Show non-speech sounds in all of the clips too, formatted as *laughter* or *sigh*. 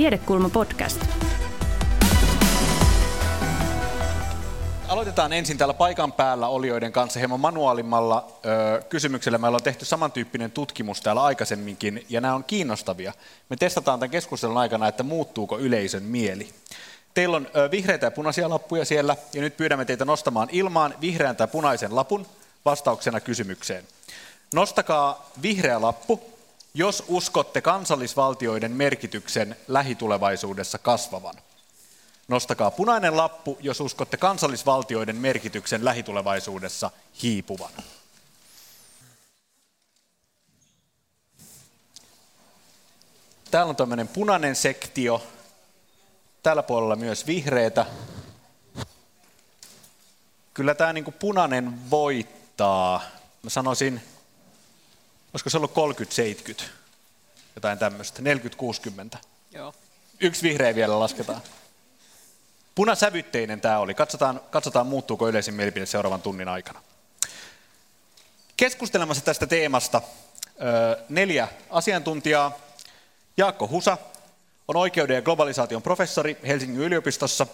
Tiedekulma podcast. Aloitetaan ensin täällä paikan päällä olijoiden kanssa hieman manuaalimmalla ö, kysymyksellä. Meillä on tehty samantyyppinen tutkimus täällä aikaisemminkin, ja nämä on kiinnostavia. Me testataan tämän keskustelun aikana, että muuttuuko yleisön mieli. Teillä on ö, vihreitä ja punaisia lappuja siellä, ja nyt pyydämme teitä nostamaan ilmaan vihreän tai punaisen lapun vastauksena kysymykseen. Nostakaa vihreä lappu, jos uskotte kansallisvaltioiden merkityksen lähitulevaisuudessa kasvavan. Nostakaa punainen lappu, jos uskotte kansallisvaltioiden merkityksen lähitulevaisuudessa hiipuvan. Täällä on tämmöinen punainen sektio, tällä puolella myös vihreitä. Kyllä tämä niin punainen voittaa. Mä sanoisin, olisiko se ollut 30-70, jotain tämmöistä, 40-60. Joo. Yksi vihreä vielä lasketaan. Punasävytteinen tämä oli. Katsotaan, katsotaan muuttuuko yleisin mielipide seuraavan tunnin aikana. Keskustelemassa tästä teemasta neljä asiantuntijaa. Jaakko Husa on oikeuden ja globalisaation professori Helsingin yliopistossa,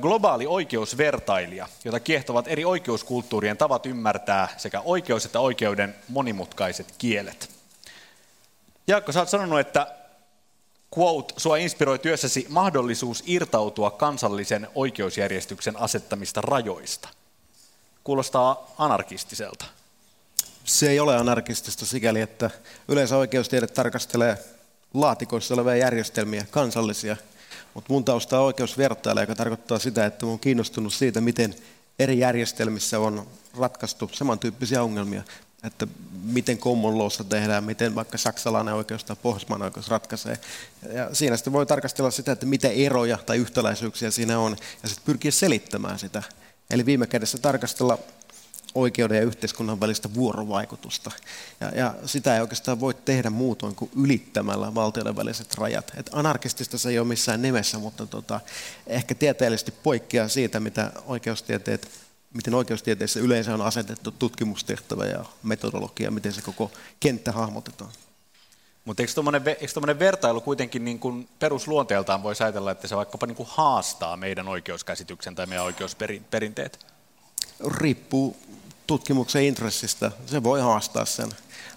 globaali oikeusvertailija, jota kiehtovat eri oikeuskulttuurien tavat ymmärtää sekä oikeus- että oikeuden monimutkaiset kielet. Jaakko, sä oot sanonut, että quote, sua inspiroi työssäsi mahdollisuus irtautua kansallisen oikeusjärjestyksen asettamista rajoista. Kuulostaa anarkistiselta. Se ei ole anarkistista sikäli, että yleensä oikeustiede tarkastelee laatikoissa olevia järjestelmiä, kansallisia, mutta mun tausta on oikeusvertailija, joka tarkoittaa sitä, että olen kiinnostunut siitä, miten eri järjestelmissä on ratkaistu samantyyppisiä ongelmia että miten common lawssa tehdään, miten vaikka saksalainen oikeus tai pohjoismainen oikeus ratkaisee. Ja siinä sitten voi tarkastella sitä, että mitä eroja tai yhtäläisyyksiä siinä on, ja sitten pyrkiä selittämään sitä. Eli viime kädessä tarkastella oikeuden ja yhteiskunnan välistä vuorovaikutusta. Ja, ja sitä ei oikeastaan voi tehdä muutoin kuin ylittämällä valtioiden väliset rajat. Et anarkistista se ei ole missään nimessä, mutta tota, ehkä tieteellisesti poikkeaa siitä, mitä oikeustieteet miten oikeustieteessä yleensä on asetettu tutkimustehtävä ja metodologia, miten se koko kenttä hahmotetaan. Mutta eikö tuommoinen vertailu kuitenkin niin kuin perusluonteeltaan voisi ajatella, että se vaikkapa niin kuin haastaa meidän oikeuskäsityksen tai meidän oikeusperinteet? Riippuu tutkimuksen intressistä. Se voi haastaa sen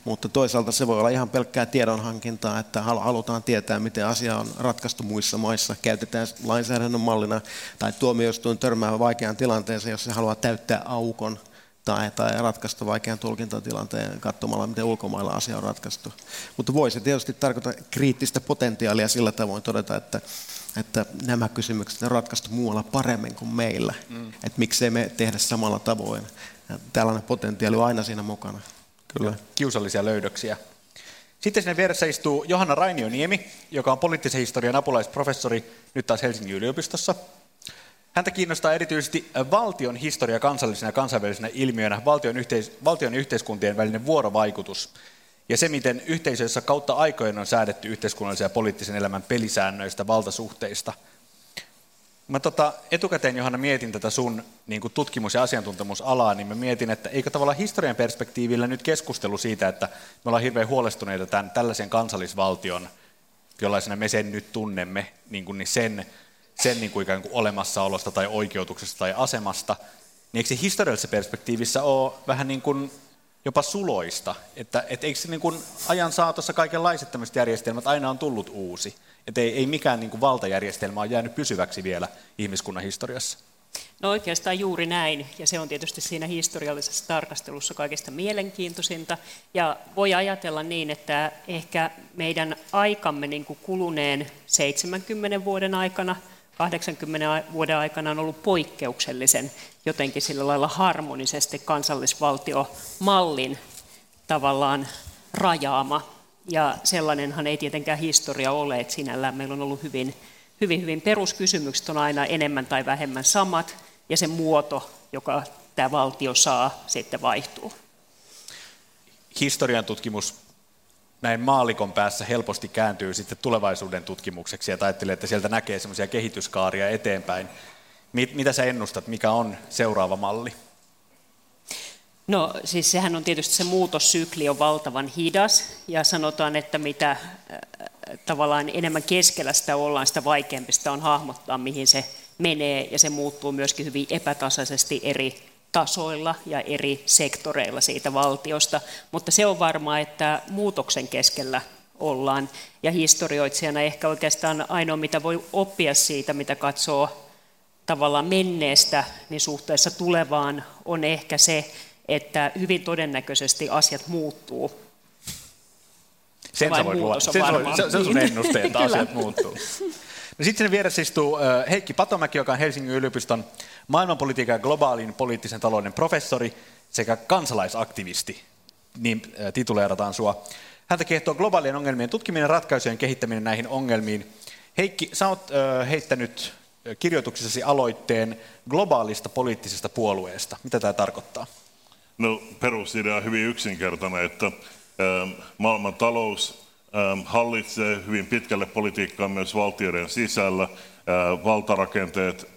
mutta toisaalta se voi olla ihan pelkkää tiedonhankintaa, että halutaan tietää, miten asia on ratkaistu muissa maissa, käytetään lainsäädännön mallina, tai tuomioistuin törmää vaikeaan tilanteeseen, jos se haluaa täyttää aukon tai, tai ratkaista vaikean tulkintatilanteen katsomalla, miten ulkomailla asia on ratkaistu. Mutta voi se tietysti tarkoita kriittistä potentiaalia sillä tavoin todeta, että, että nämä kysymykset on ratkaistu muualla paremmin kuin meillä. Mm. Että miksei me tehdä samalla tavoin. Ja tällainen potentiaali on aina siinä mukana. Kyllä. kiusallisia löydöksiä. Sitten sinne vieressä istuu Johanna Rainioniemi, joka on poliittisen historian apulaisprofessori nyt taas Helsingin yliopistossa. Häntä kiinnostaa erityisesti valtion historia kansallisena ja kansainvälisenä ilmiönä, valtion, yhteis- valtion yhteiskuntien välinen vuorovaikutus ja se, miten yhteisöissä kautta aikojen on säädetty yhteiskunnallisen ja poliittisen elämän pelisäännöistä, valtasuhteista – Mä tota, etukäteen Johanna mietin tätä sun niin kuin tutkimus- ja asiantuntemusalaa, niin mä mietin, että eikö tavallaan historian perspektiivillä nyt keskustelu siitä, että me ollaan hirveän huolestuneita tämän tällaisen kansallisvaltion, jollaisena me sen nyt tunnemme, niin, kuin, niin sen, sen niin kuin ikään kuin olemassaolosta tai oikeutuksesta tai asemasta, niin eikö se historiallisessa perspektiivissä ole vähän niin kuin jopa suloista, että et eikö se niin kuin ajan saatossa kaikenlaiset tämmöiset järjestelmät aina on tullut uusi, että ei, ei mikään niin kuin valtajärjestelmä ole jäänyt pysyväksi vielä ihmiskunnan historiassa. No oikeastaan juuri näin, ja se on tietysti siinä historiallisessa tarkastelussa kaikista mielenkiintoisinta. Ja voi ajatella niin, että ehkä meidän aikamme niin kuin kuluneen 70 vuoden aikana, 80 vuoden aikana on ollut poikkeuksellisen jotenkin sillä lailla harmonisesti kansallisvaltiomallin tavallaan rajaama. Ja sellainenhan ei tietenkään historia ole, että sinällään meillä on ollut hyvin, hyvin, hyvin peruskysymykset on aina enemmän tai vähemmän samat, ja se muoto, joka tämä valtio saa, sitten vaihtuu. Historian tutkimus näin maalikon päässä helposti kääntyy sitten tulevaisuuden tutkimukseksi ja ajattelee, että sieltä näkee semmoisia kehityskaaria eteenpäin. Mitä sä ennustat, mikä on seuraava malli? No siis sehän on tietysti se muutossykli on valtavan hidas ja sanotaan, että mitä tavallaan enemmän keskellä sitä ollaan, sitä vaikeampi sitä on hahmottaa, mihin se menee, ja se muuttuu myöskin hyvin epätasaisesti eri tasoilla ja eri sektoreilla siitä valtiosta, mutta se on varmaa, että muutoksen keskellä ollaan, ja historioitsijana ehkä oikeastaan ainoa, mitä voi oppia siitä, mitä katsoo tavallaan menneestä, niin suhteessa tulevaan on ehkä se, että hyvin todennäköisesti asiat muuttuu. Sen sä voit luoda. Sen se, se on sun ennuste, että *laughs* asiat muuttuu. No sitten sen vieressä istuu Heikki Patomäki, joka on Helsingin yliopiston maailmanpolitiikan ja globaalin poliittisen talouden professori sekä kansalaisaktivisti, niin tituleerataan sua. Häntä kehtoo globaalien ongelmien tutkiminen, ratkaisujen kehittäminen näihin ongelmiin. Heikki, sä oot heittänyt kirjoituksessasi aloitteen globaalista poliittisesta puolueesta. Mitä tämä tarkoittaa? No perusidea on hyvin yksinkertainen, että maailman talous hallitsee hyvin pitkälle politiikkaa myös valtioiden sisällä. Valtarakenteet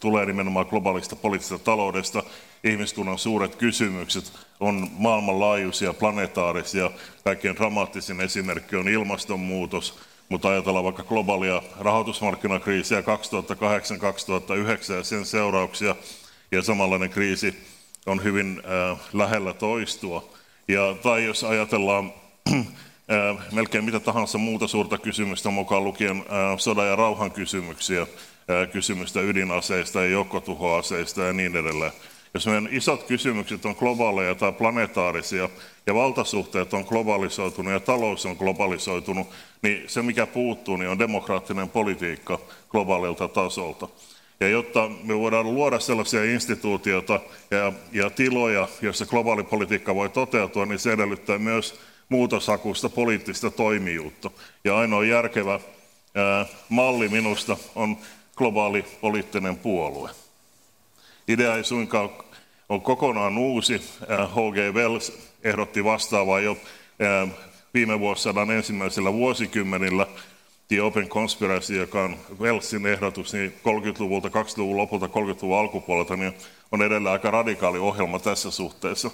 tulee nimenomaan globaalista poliittisesta taloudesta. Ihmiskunnan suuret kysymykset on maailmanlaajuisia, planetaarisia. Kaikkein dramaattisin esimerkki on ilmastonmuutos, mutta ajatellaan vaikka globaalia rahoitusmarkkinakriisiä 2008-2009 ja sen seurauksia, ja samanlainen kriisi on hyvin äh, lähellä toistua. Ja, tai jos ajatellaan äh, melkein mitä tahansa muuta suurta kysymystä, mukaan lukien äh, sodan ja rauhan kysymyksiä, kysymystä ydinaseista ja joukkotuhoaseista ja niin edelleen. Jos meidän isot kysymykset on globaaleja tai planetaarisia ja valtasuhteet on globalisoitunut ja talous on globalisoitunut, niin se mikä puuttuu niin on demokraattinen politiikka globaalilta tasolta. Ja jotta me voidaan luoda sellaisia instituutioita ja, ja tiloja, joissa globaali politiikka voi toteutua, niin se edellyttää myös muutoshakuista poliittista toimijuutta. Ja ainoa järkevä ää, malli minusta on globaali poliittinen puolue. Idea ei suinkaan ole kokonaan uusi. H.G. Wells ehdotti vastaavaa jo viime vuosisadan ensimmäisellä vuosikymmenillä. The Open Conspiracy, joka on Wellsin ehdotus, niin 30-luvulta, 20-luvun lopulta, 30-luvun alkupuolelta, niin on edelleen aika radikaali ohjelma tässä suhteessa.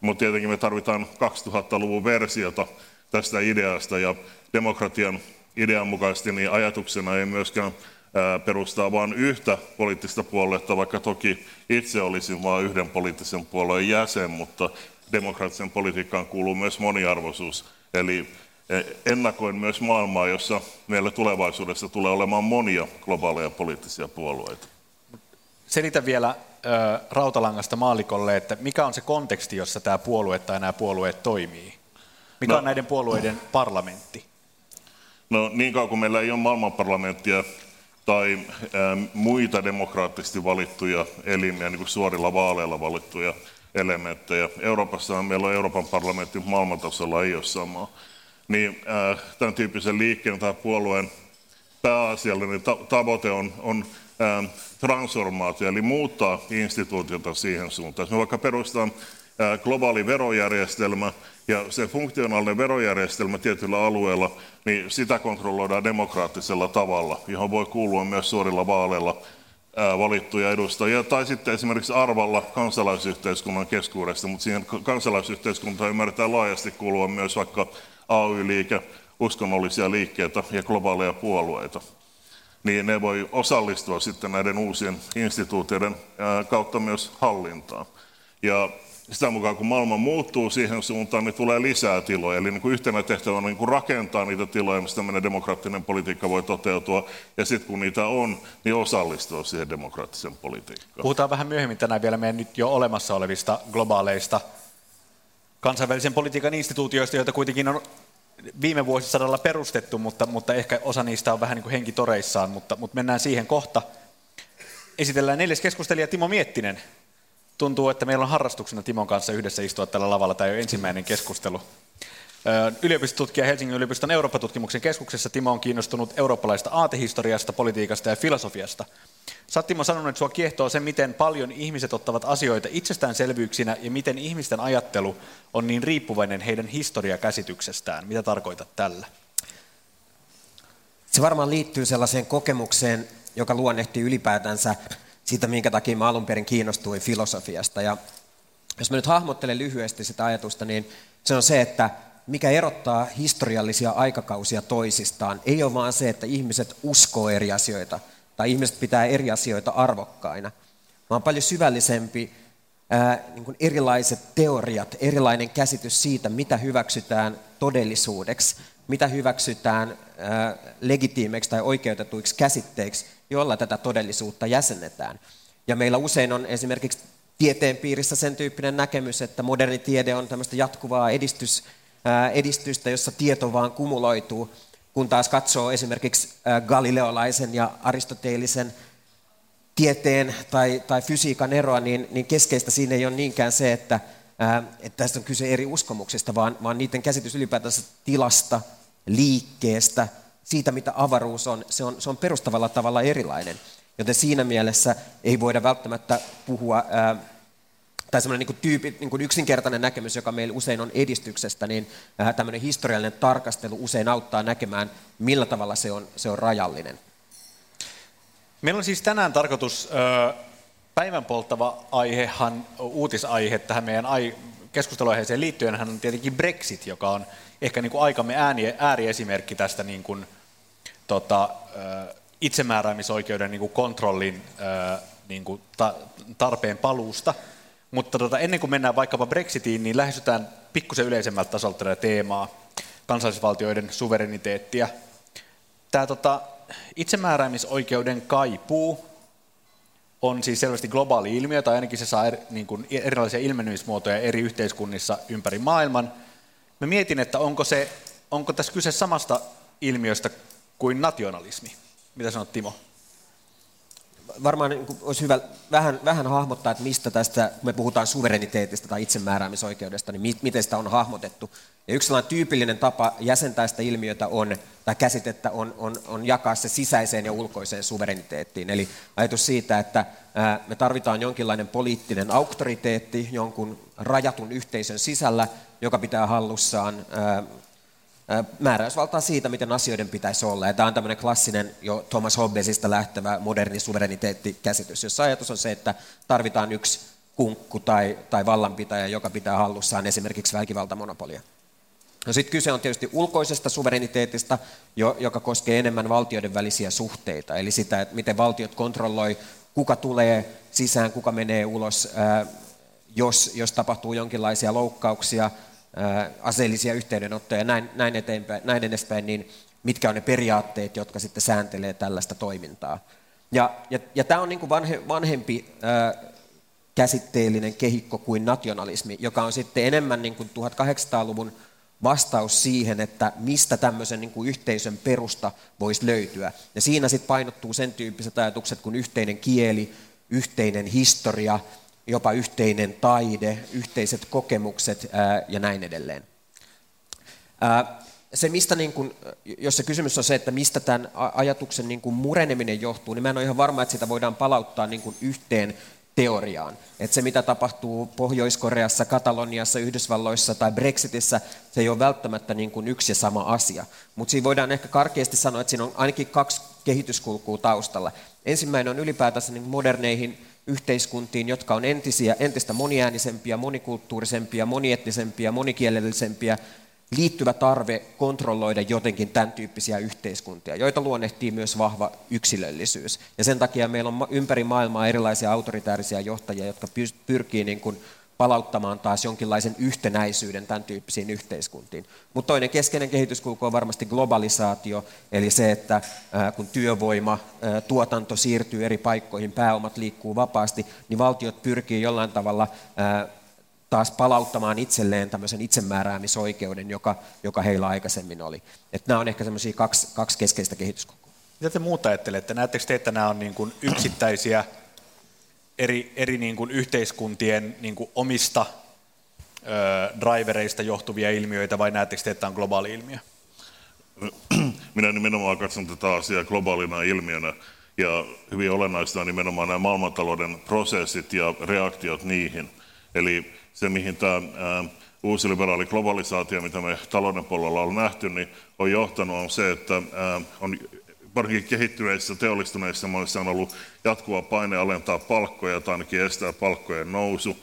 Mutta tietenkin me tarvitaan 2000-luvun versiota tästä ideasta, ja demokratian idean mukaisesti niin ajatuksena ei myöskään perustaa vain yhtä poliittista puoluetta, vaikka toki itse olisin vain yhden poliittisen puolueen jäsen, mutta demokraattisen politiikkaan kuuluu myös moniarvoisuus. Eli ennakoin myös maailmaa, jossa meillä tulevaisuudessa tulee olemaan monia globaaleja poliittisia puolueita. Selitä vielä ö, rautalangasta maalikolle, että mikä on se konteksti, jossa tämä puolue tai nämä puolueet toimii? Mikä no, on näiden puolueiden parlamentti? No niin kauan kuin meillä ei ole maailmanparlamenttia tai ä, muita demokraattisesti valittuja elimiä, niin kuin suorilla vaaleilla valittuja elementtejä. Euroopassa meillä on Euroopan parlamentti, maailmantasolla ei ole samaa niin äh, tämän tyyppisen liikkeen tai puolueen pääasiallinen tavoite on, on äh, transformaatio, eli muuttaa instituutiota siihen suuntaan. Jos me vaikka perustetaan äh, globaali verojärjestelmä ja se funktionaalinen verojärjestelmä tietyllä alueella, niin sitä kontrolloidaan demokraattisella tavalla, johon voi kuulua myös suorilla vaaleilla valittuja edustajia, tai sitten esimerkiksi arvalla kansalaisyhteiskunnan keskuudesta, mutta siihen kansalaisyhteiskuntaan ymmärretään laajasti kuulua myös vaikka AY-liike, uskonnollisia liikkeitä ja globaaleja puolueita, niin ne voi osallistua sitten näiden uusien instituutioiden kautta myös hallintaan. Ja sitä mukaan kun maailma muuttuu siihen suuntaan, niin tulee lisää tiloja. Eli niin kuin yhtenä tehtävänä on niin kuin rakentaa niitä tiloja, mistä tämmöinen demokraattinen politiikka voi toteutua. Ja sitten kun niitä on, niin osallistua siihen demokraattiseen politiikkaan. Puhutaan vähän myöhemmin tänään vielä meidän nyt jo olemassa olevista globaaleista kansainvälisen politiikan instituutioista, joita kuitenkin on viime vuosisadalla perustettu, mutta, mutta ehkä osa niistä on vähän niin kuin henkitoreissaan, mutta, mutta mennään siihen kohta. Esitellään neljäs keskustelija Timo Miettinen. Tuntuu, että meillä on harrastuksena Timon kanssa yhdessä istua tällä lavalla. Tämä ole ensimmäinen keskustelu. Yliopistotutkija Helsingin yliopiston Eurooppa-tutkimuksen keskuksessa Timo on kiinnostunut eurooppalaista aatehistoriasta, politiikasta ja filosofiasta. Sä Timo sanonut, että sua kiehtoo se, miten paljon ihmiset ottavat asioita itsestäänselvyyksinä ja miten ihmisten ajattelu on niin riippuvainen heidän historiakäsityksestään. Mitä tarkoitat tällä? Se varmaan liittyy sellaiseen kokemukseen, joka luonnehtii ylipäätänsä siitä, minkä takia mä alun perin kiinnostuin filosofiasta. Ja jos mä nyt hahmottelen lyhyesti sitä ajatusta, niin se on se, että mikä erottaa historiallisia aikakausia toisistaan, ei ole vaan se, että ihmiset uskoo eri asioita tai ihmiset pitää eri asioita arvokkaina, vaan paljon syvällisempi ää, niin erilaiset teoriat, erilainen käsitys siitä, mitä hyväksytään todellisuudeksi, mitä hyväksytään ää, legitiimeiksi tai oikeutetuiksi käsitteiksi, joilla tätä todellisuutta jäsennetään. Ja meillä usein on esimerkiksi tieteen piirissä sen tyyppinen näkemys, että moderni tiede on tämmöistä jatkuvaa edistys, edistystä, jossa tieto vaan kumuloituu, kun taas katsoo esimerkiksi galileolaisen ja aristoteellisen tieteen tai, tai fysiikan eroa, niin, niin keskeistä siinä ei ole niinkään se, että, että tästä on kyse eri uskomuksista, vaan, vaan niiden käsitys ylipäätänsä tilasta, liikkeestä, siitä mitä avaruus on, se on, se on perustavalla tavalla erilainen. Joten siinä mielessä ei voida välttämättä puhua, ää, tai semmoinen niin tyypi, niin kuin yksinkertainen näkemys, joka meillä usein on edistyksestä, niin ää, tämmöinen historiallinen tarkastelu usein auttaa näkemään, millä tavalla se on, se on rajallinen. Meillä on siis tänään tarkoitus päivän polttava aihehan, uutisaihe tähän meidän keskusteluaiheeseen liittyen hän on tietenkin Brexit, joka on ehkä niin kuin aikamme ääni, ääriesimerkki tästä niin kuin, tota, itsemääräämisoikeuden niin kuin kontrollin niin kuin ta, tarpeen paluusta. Mutta tota, ennen kuin mennään vaikkapa Brexitiin, niin lähestytään pikkusen yleisemmältä tasolta tätä teemaa, kansallisvaltioiden suvereniteettia. Tämä tota, itsemääräämisoikeuden kaipuu on siis selvästi globaali ilmiö, tai ainakin se saa eri, niin kuin erilaisia ilmenemismuotoja eri yhteiskunnissa ympäri maailman. Mä mietin, että onko, se, onko tässä kyse samasta ilmiöstä kuin nationalismi. Mitä sanot Timo? Varmaan niin olisi hyvä vähän, vähän hahmottaa, että mistä tästä, kun me puhutaan suvereniteetista tai itsemääräämisoikeudesta, niin miten sitä on hahmotettu. Ja yksi sellainen tyypillinen tapa jäsentää sitä ilmiötä on, tai käsitettä on, on, on jakaa se sisäiseen ja ulkoiseen suvereniteettiin. Eli ajatus siitä, että me tarvitaan jonkinlainen poliittinen auktoriteetti jonkun rajatun yhteisön sisällä, joka pitää hallussaan määräysvaltaa siitä, miten asioiden pitäisi olla. Ja tämä on tämmöinen klassinen jo Thomas Hobbesista lähtevä moderni suvereniteettikäsitys, jossa ajatus on se, että tarvitaan yksi kunkku tai, tai vallanpitäjä, joka pitää hallussaan esimerkiksi väkivaltamonopolia. No sitten kyse on tietysti ulkoisesta suvereniteetista, joka koskee enemmän valtioiden välisiä suhteita, eli sitä, että miten valtiot kontrolloi, kuka tulee sisään, kuka menee ulos, jos, jos tapahtuu jonkinlaisia loukkauksia, aseellisia yhteydenottoja ja näin, näin, eteenpäin, näin edespäin, niin mitkä on ne periaatteet, jotka sitten sääntelee tällaista toimintaa. Ja, ja, ja tämä on niin kuin vanhe, vanhempi ää, käsitteellinen kehikko kuin nationalismi, joka on sitten enemmän niin kuin 1800-luvun vastaus siihen, että mistä tämmöisen niin kuin yhteisön perusta voisi löytyä. Ja siinä sitten painottuu sen tyyppiset ajatukset kuin yhteinen kieli, yhteinen historia, jopa yhteinen taide, yhteiset kokemukset ja näin edelleen. Se, mistä niin kun, jos se kysymys on se, että mistä tämän ajatuksen niin kun mureneminen johtuu, niin mä en ole ihan varma, että sitä voidaan palauttaa niin kun yhteen teoriaan. Että se, mitä tapahtuu Pohjois-Koreassa, Kataloniassa, Yhdysvalloissa tai Brexitissä, se ei ole välttämättä niin kuin yksi ja sama asia. Mutta siinä voidaan ehkä karkeasti sanoa, että siinä on ainakin kaksi kehityskulkua taustalla. Ensimmäinen on ylipäätänsä niin moderneihin yhteiskuntiin, jotka on entisiä, entistä moniäänisempiä, monikulttuurisempia, monietnisempiä, monikielellisempiä, liittyvä tarve kontrolloida jotenkin tämän tyyppisiä yhteiskuntia, joita luonnehtii myös vahva yksilöllisyys. Ja sen takia meillä on ympäri maailmaa erilaisia autoritäärisiä johtajia, jotka pyrkii niin kuin palauttamaan taas jonkinlaisen yhtenäisyyden tämän tyyppisiin yhteiskuntiin. Mutta toinen keskeinen kehityskulku on varmasti globalisaatio, eli se, että kun työvoima, tuotanto siirtyy eri paikkoihin, pääomat liikkuu vapaasti, niin valtiot pyrkii jollain tavalla taas palauttamaan itselleen tämmöisen itsemääräämisoikeuden, joka, joka heillä aikaisemmin oli. Että nämä on ehkä semmoisia kaksi, kaksi keskeistä kehityskulkua. Mitä te muuta ajattelette? Näettekö te, että nämä on niin kuin yksittäisiä eri, eri niin kuin yhteiskuntien niin kuin omista ö, drivereista johtuvia ilmiöitä vai näettekö te, että on globaali ilmiö? *clears throat* Minä nimenomaan katson tätä asiaa globaalina ilmiönä ja hyvin olennaista on nimenomaan nämä maailmantalouden prosessit ja reaktiot niihin. Eli se, mihin tämä uusiliberaali globalisaatio, mitä me talouden puolella on nähty, niin on johtanut on se, että on varsinkin kehittyneissä teollistuneissa maissa on ollut jatkuva paine alentaa palkkoja tai ainakin estää palkkojen nousu.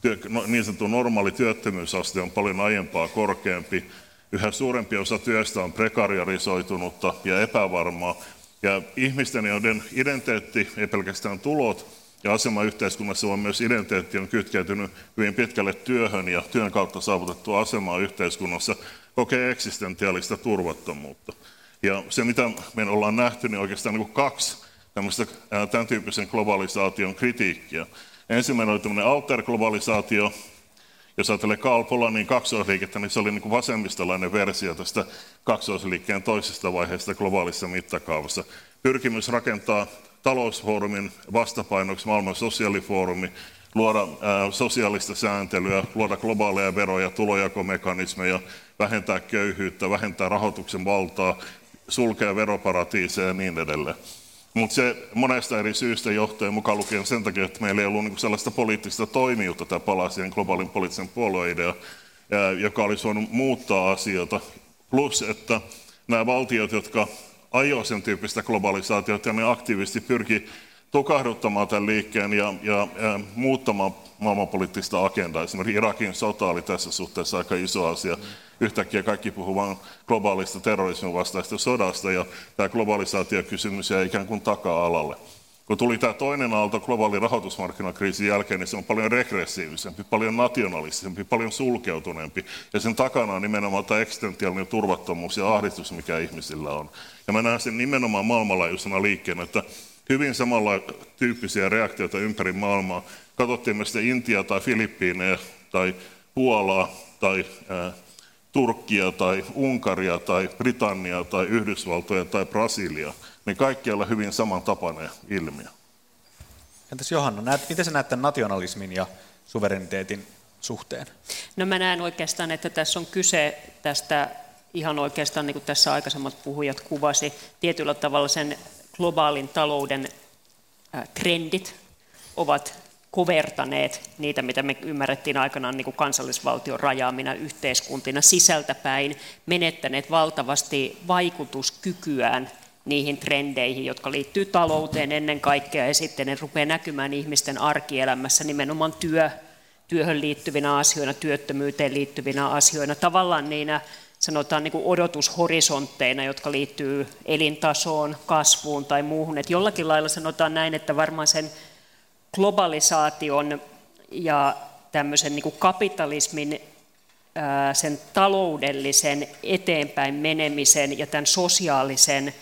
Työ, no, niin sanottu normaali työttömyysaste on paljon aiempaa korkeampi. Yhä suurempi osa työstä on prekariarisoitunutta ja epävarmaa, ja ihmisten, joiden identiteetti, ei pelkästään tulot ja asema yhteiskunnassa, vaan myös identiteetti on kytkeytynyt hyvin pitkälle työhön ja työn kautta saavutettua asemaa yhteiskunnassa, kokee eksistentiaalista turvattomuutta. Ja se, mitä me ollaan nähty, niin oikeastaan niin kaksi tämmöistä tämän tyyppisen globalisaation kritiikkiä. Ensimmäinen oli tämmöinen alter-globalisaatio, jos ajattelee Karl Polanin kaksoisliikettä, niin se oli niin kuin vasemmistolainen versio tästä kaksoisliikkeen toisesta vaiheesta globaalissa mittakaavassa. Pyrkimys rakentaa talousfoorumin vastapainoksi maailman sosiaalifoorumi, luoda sosiaalista sääntelyä, luoda globaaleja veroja, tulojakomekanismeja, vähentää köyhyyttä, vähentää rahoituksen valtaa, sulkea veroparatiiseja ja niin edelleen. Mutta se monesta eri syystä johtuen mukaan lukien sen takia, että meillä ei ollut niinku sellaista poliittista toimijuutta tämä palasien globaalin poliittisen puolueidea, joka olisi voinut muuttaa asioita. Plus, että nämä valtiot, jotka ajoivat sen tyyppistä globalisaatiota, ne aktiivisesti pyrki tukahduttamaan tämän liikkeen ja, ja, ja muuttamaan maailmanpoliittista agendaa. Esimerkiksi Irakin sota oli tässä suhteessa aika iso asia. Yhtäkkiä kaikki puhuvat globaalista terrorismin vastaista sodasta ja tämä globalisaatiokysymys jäi ikään kuin taka-alalle. Kun tuli tämä toinen aalto globaali rahoitusmarkkinakriisin jälkeen, niin se on paljon regressiivisempi, paljon nationalistisempi, paljon sulkeutuneempi. Ja sen takana on nimenomaan tämä eksistentiaalinen turvattomuus ja ahdistus, mikä ihmisillä on. Ja mä näen sen nimenomaan maailmanlaajuisena liikkeenä, että hyvin samalla tyyppisiä reaktioita ympäri maailmaa. Katsottiin me sitten Intia tai Filippiinejä tai Puolaa tai ää, Turkkia tai Unkaria tai Britannia tai Yhdysvaltoja tai Brasilia, niin kaikkialla hyvin samantapainen ilmiö. Entäs Johanna, näet, miten sä näet tämän nationalismin ja suvereniteetin suhteen? No mä näen oikeastaan, että tässä on kyse tästä ihan oikeastaan, niin kuin tässä aikaisemmat puhujat kuvasi, tietyllä tavalla sen globaalin talouden trendit ovat kovertaneet niitä, mitä me ymmärrettiin aikanaan niin kuin kansallisvaltion rajaamina yhteiskuntina sisältäpäin, menettäneet valtavasti vaikutuskykyään niihin trendeihin, jotka liittyy talouteen ennen kaikkea, ja sitten ne rupeaa näkymään ihmisten arkielämässä nimenomaan työ, työhön liittyvinä asioina, työttömyyteen liittyvinä asioina, tavallaan niinä sanotaan niin kuin odotushorisontteina, jotka liittyy elintasoon, kasvuun tai muuhun. Et jollakin lailla sanotaan näin, että varmaan sen globalisaation ja tämmöisen niin kuin kapitalismin sen taloudellisen eteenpäin menemisen ja tämän sosiaalisen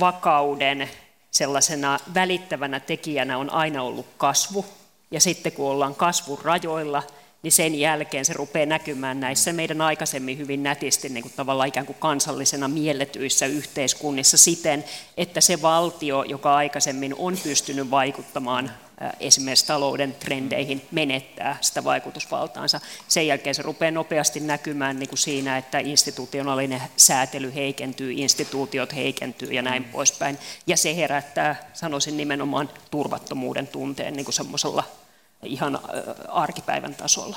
vakauden sellaisena välittävänä tekijänä on aina ollut kasvu. Ja sitten kun ollaan kasvun rajoilla, niin sen jälkeen se rupeaa näkymään näissä meidän aikaisemmin hyvin nätisti niin kuin tavallaan ikään kuin kansallisena mielletyissä yhteiskunnissa siten, että se valtio, joka aikaisemmin on pystynyt vaikuttamaan esimerkiksi talouden trendeihin, menettää sitä vaikutusvaltaansa. Sen jälkeen se rupeaa nopeasti näkymään niin kuin siinä, että institutionaalinen säätely heikentyy, instituutiot heikentyy ja näin poispäin. Ja se herättää, sanoisin nimenomaan, turvattomuuden tunteen niin kuin semmoisella ihan arkipäivän tasolla.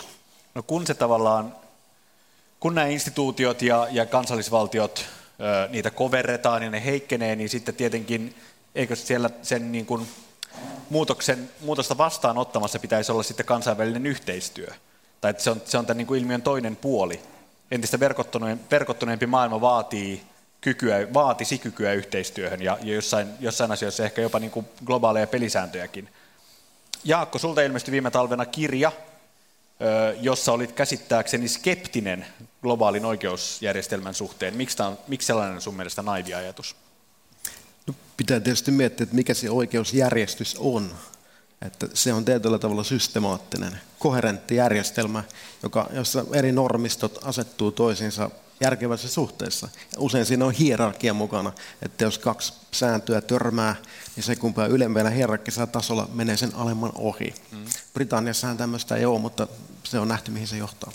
No kun se tavallaan, kun nämä instituutiot ja, ja kansallisvaltiot, niitä koverretaan ja ne heikkenee, niin sitten tietenkin, eikö siellä sen niin kuin muutoksen, muutosta vastaanottamassa pitäisi olla sitten kansainvälinen yhteistyö. Tai että se on, se on tämän niin kuin ilmiön toinen puoli. Entistä verkottuneempi maailma vaatii kykyä, vaatisi kykyä yhteistyöhön ja, ja jossain, jossain asioissa ehkä jopa niin kuin globaaleja pelisääntöjäkin – Jaakko, sulta ilmestyi viime talvena kirja, jossa olit käsittääkseni skeptinen globaalin oikeusjärjestelmän suhteen. Miksi, on, miksi sellainen sun mielestä naivi ajatus? No, pitää tietysti miettiä, että mikä se oikeusjärjestys on. Että se on tietyllä tavalla systemaattinen, koherentti järjestelmä, joka, jossa eri normistot asettuu toisiinsa järkevässä suhteessa. Usein siinä on hierarkia mukana, että jos kaksi sääntöä törmää, niin se kumpaa ylemmällä hierarkisella tasolla menee sen alemman ohi. Mm. Britanniassahan tämmöistä ei ole, mutta se on nähty, mihin se johtaa.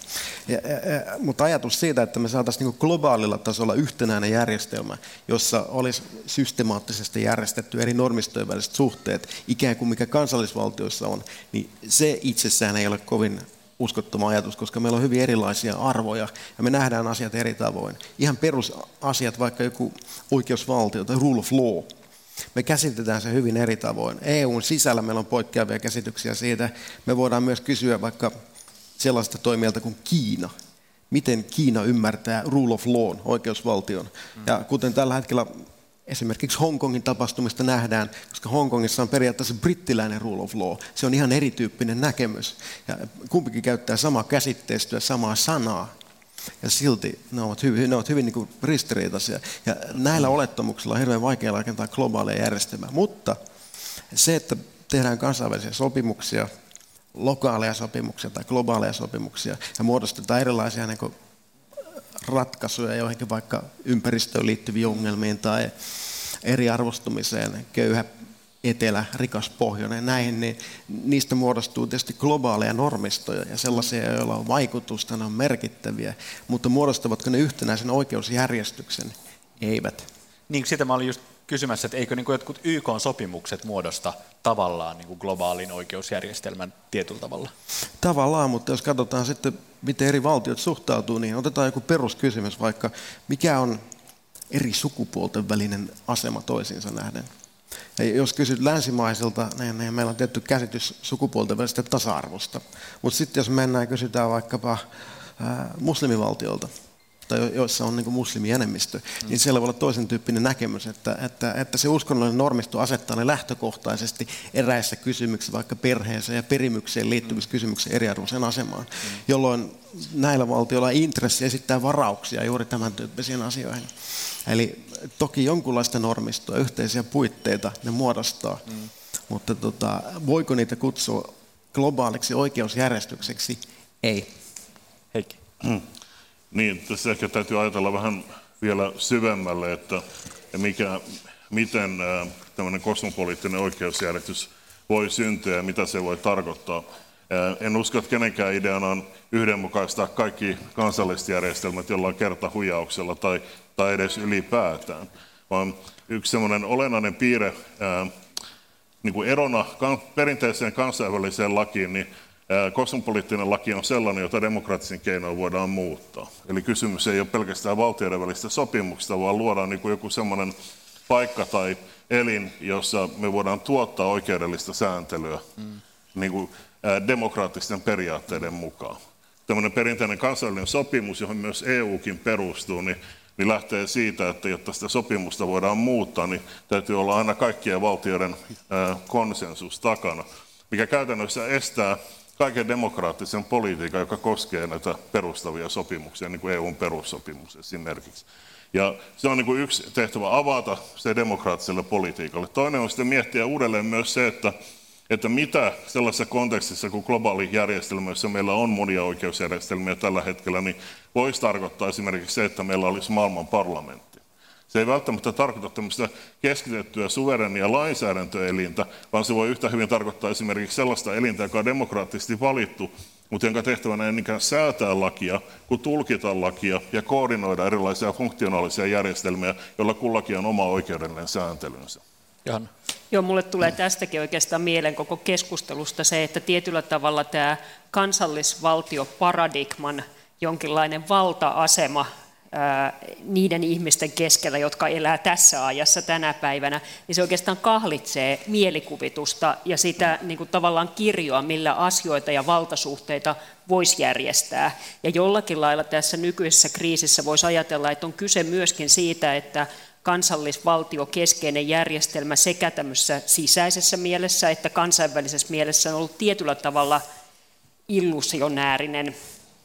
Ja, ja, ja, mutta ajatus siitä, että me saataisiin niin globaalilla tasolla yhtenäinen järjestelmä, jossa olisi systemaattisesti järjestetty eri normistojen väliset suhteet, ikään kuin mikä kansallisvaltioissa on, niin se itsessään ei ole kovin uskottava ajatus, koska meillä on hyvin erilaisia arvoja ja me nähdään asiat eri tavoin. Ihan perusasiat, vaikka joku oikeusvaltio tai rule of law, me käsitetään se hyvin eri tavoin. EUn sisällä meillä on poikkeavia käsityksiä siitä. Me voidaan myös kysyä vaikka sellaista toimijalta kuin Kiina. miten Kiina ymmärtää rule of law, oikeusvaltion. Ja kuten tällä hetkellä esimerkiksi Hongkongin tapahtumista nähdään, koska Hongkongissa on periaatteessa brittiläinen rule of law. Se on ihan erityyppinen näkemys. Ja kumpikin käyttää samaa käsitteistöä, samaa sanaa. Ja silti ne ovat hyvin, ne ovat hyvin niin kuin ristiriitaisia. Ja näillä olettamuksilla on hirveän vaikea rakentaa globaalia järjestelmää. Mutta se, että tehdään kansainvälisiä sopimuksia, lokaaleja sopimuksia tai globaaleja sopimuksia ja muodostetaan erilaisia niin ratkaisuja joihinkin vaikka ympäristöön liittyviin ongelmiin tai eriarvostumiseen, köyhä etelä, rikas pohjoinen, näihin, niin niistä muodostuu tietysti globaaleja normistoja ja sellaisia, joilla on vaikutusta, ne on merkittäviä, mutta muodostavatko ne yhtenäisen oikeusjärjestyksen? Eivät. Niin sitä mä olin just kysymässä, että eikö niin kuin jotkut YK-sopimukset muodosta tavallaan niin kuin globaalin oikeusjärjestelmän tietyllä tavalla? Tavallaan, mutta jos katsotaan sitten, miten eri valtiot suhtautuu, niin otetaan joku peruskysymys vaikka, mikä on eri sukupuolten välinen asema toisiinsa nähden. Ja jos kysyt länsimaisilta, niin, niin meillä on tietty käsitys sukupuolten välisestä tasa-arvosta. Mutta sitten jos mennään ja kysytään vaikkapa ää, muslimivaltiolta, tai joissa on niin muslimienemmistö, mm. niin siellä voi olla toisen tyyppinen näkemys, että, että, että se uskonnollinen normisto asettaa ne lähtökohtaisesti eräissä kysymyksissä, vaikka perheeseen ja perimykseen liittyvissä mm. kysymyksissä eriarvoiseen asemaan, mm. jolloin näillä valtioilla on intressi esittää varauksia juuri tämän tyyppisiin asioihin. Eli toki jonkunlaista normistoa, yhteisiä puitteita ne muodostaa, mm. mutta tota, voiko niitä kutsua globaaliksi oikeusjärjestykseksi? Ei. Heikki. Mm. Niin, tässä ehkä täytyy ajatella vähän vielä syvemmälle, että mikä, miten tämmöinen kosmopoliittinen oikeusjärjestys voi syntyä ja mitä se voi tarkoittaa. En usko, että kenenkään ideana on yhdenmukaistaa kaikki kansalliset järjestelmät jollain kertahuijauksella tai, tai edes ylipäätään, vaan yksi semmoinen olennainen piirre niin kuin erona perinteiseen kansainväliseen lakiin, niin kosmopoliittinen laki on sellainen, jota demokraattisen keinoin voidaan muuttaa. Eli kysymys ei ole pelkästään valtioiden välistä sopimuksista, vaan luodaan niin kuin joku sellainen paikka tai elin, jossa me voidaan tuottaa oikeudellista sääntelyä mm. niin kuin, demokraattisten periaatteiden mukaan. Tällainen perinteinen kansainvälinen sopimus, johon myös EUkin perustuu, niin, niin lähtee siitä, että jotta sitä sopimusta voidaan muuttaa, niin täytyy olla aina kaikkien valtioiden konsensus takana, mikä käytännössä estää kaiken demokraattisen politiikan, joka koskee näitä perustavia sopimuksia, niin kuin EUn perussopimus esimerkiksi. Ja se on niin kuin yksi tehtävä avata se demokraattiselle politiikalle. Toinen on sitten miettiä uudelleen myös se, että, että mitä sellaisessa kontekstissa kuin globaali järjestelmä, jossa meillä on monia oikeusjärjestelmiä tällä hetkellä, niin voisi tarkoittaa esimerkiksi se, että meillä olisi maailman parlamentti. Se ei välttämättä tarkoita tämmöistä keskitettyä suverenia lainsäädäntöelintä, vaan se voi yhtä hyvin tarkoittaa esimerkiksi sellaista elintä, joka on demokraattisesti valittu, mutta jonka tehtävänä ei niinkään säätää lakia, kuin tulkita lakia ja koordinoida erilaisia funktionaalisia järjestelmiä, joilla kullakin on oma oikeudellinen sääntelynsä. Johanna. Joo, mulle tulee tästäkin oikeastaan mieleen koko keskustelusta se, että tietyllä tavalla tämä kansallisvaltioparadigman jonkinlainen valta-asema niiden ihmisten keskellä, jotka elää tässä ajassa tänä päivänä, niin se oikeastaan kahlitsee mielikuvitusta ja sitä niin kuin tavallaan kirjoa, millä asioita ja valtasuhteita voisi järjestää. Ja jollakin lailla tässä nykyisessä kriisissä voisi ajatella, että on kyse myöskin siitä, että kansallisvaltiokeskeinen järjestelmä sekä tämmöisessä sisäisessä mielessä että kansainvälisessä mielessä on ollut tietyllä tavalla illusionäärinen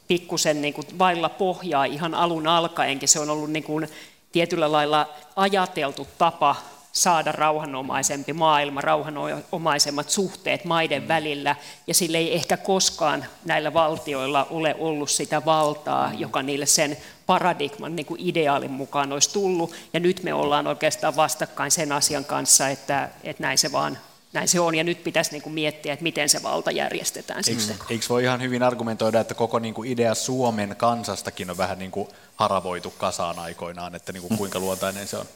pikkusen niin kuin vailla pohjaa ihan alun alkaenkin. Se on ollut niin kuin tietyllä lailla ajateltu tapa saada rauhanomaisempi maailma, rauhanomaisemmat suhteet maiden mm. välillä, ja sillä ei ehkä koskaan näillä valtioilla ole ollut sitä valtaa, mm. joka niille sen paradigman niin kuin ideaalin mukaan olisi tullut, ja nyt me ollaan oikeastaan vastakkain sen asian kanssa, että, että näin se vaan näin se on, ja nyt pitäisi niin kuin miettiä, että miten se valta järjestetään eikö, sitten. Eikö voi ihan hyvin argumentoida, että koko niin kuin idea Suomen kansastakin on vähän niin kuin haravoitu kasaan aikoinaan, että niin kuin kuinka luontainen se on?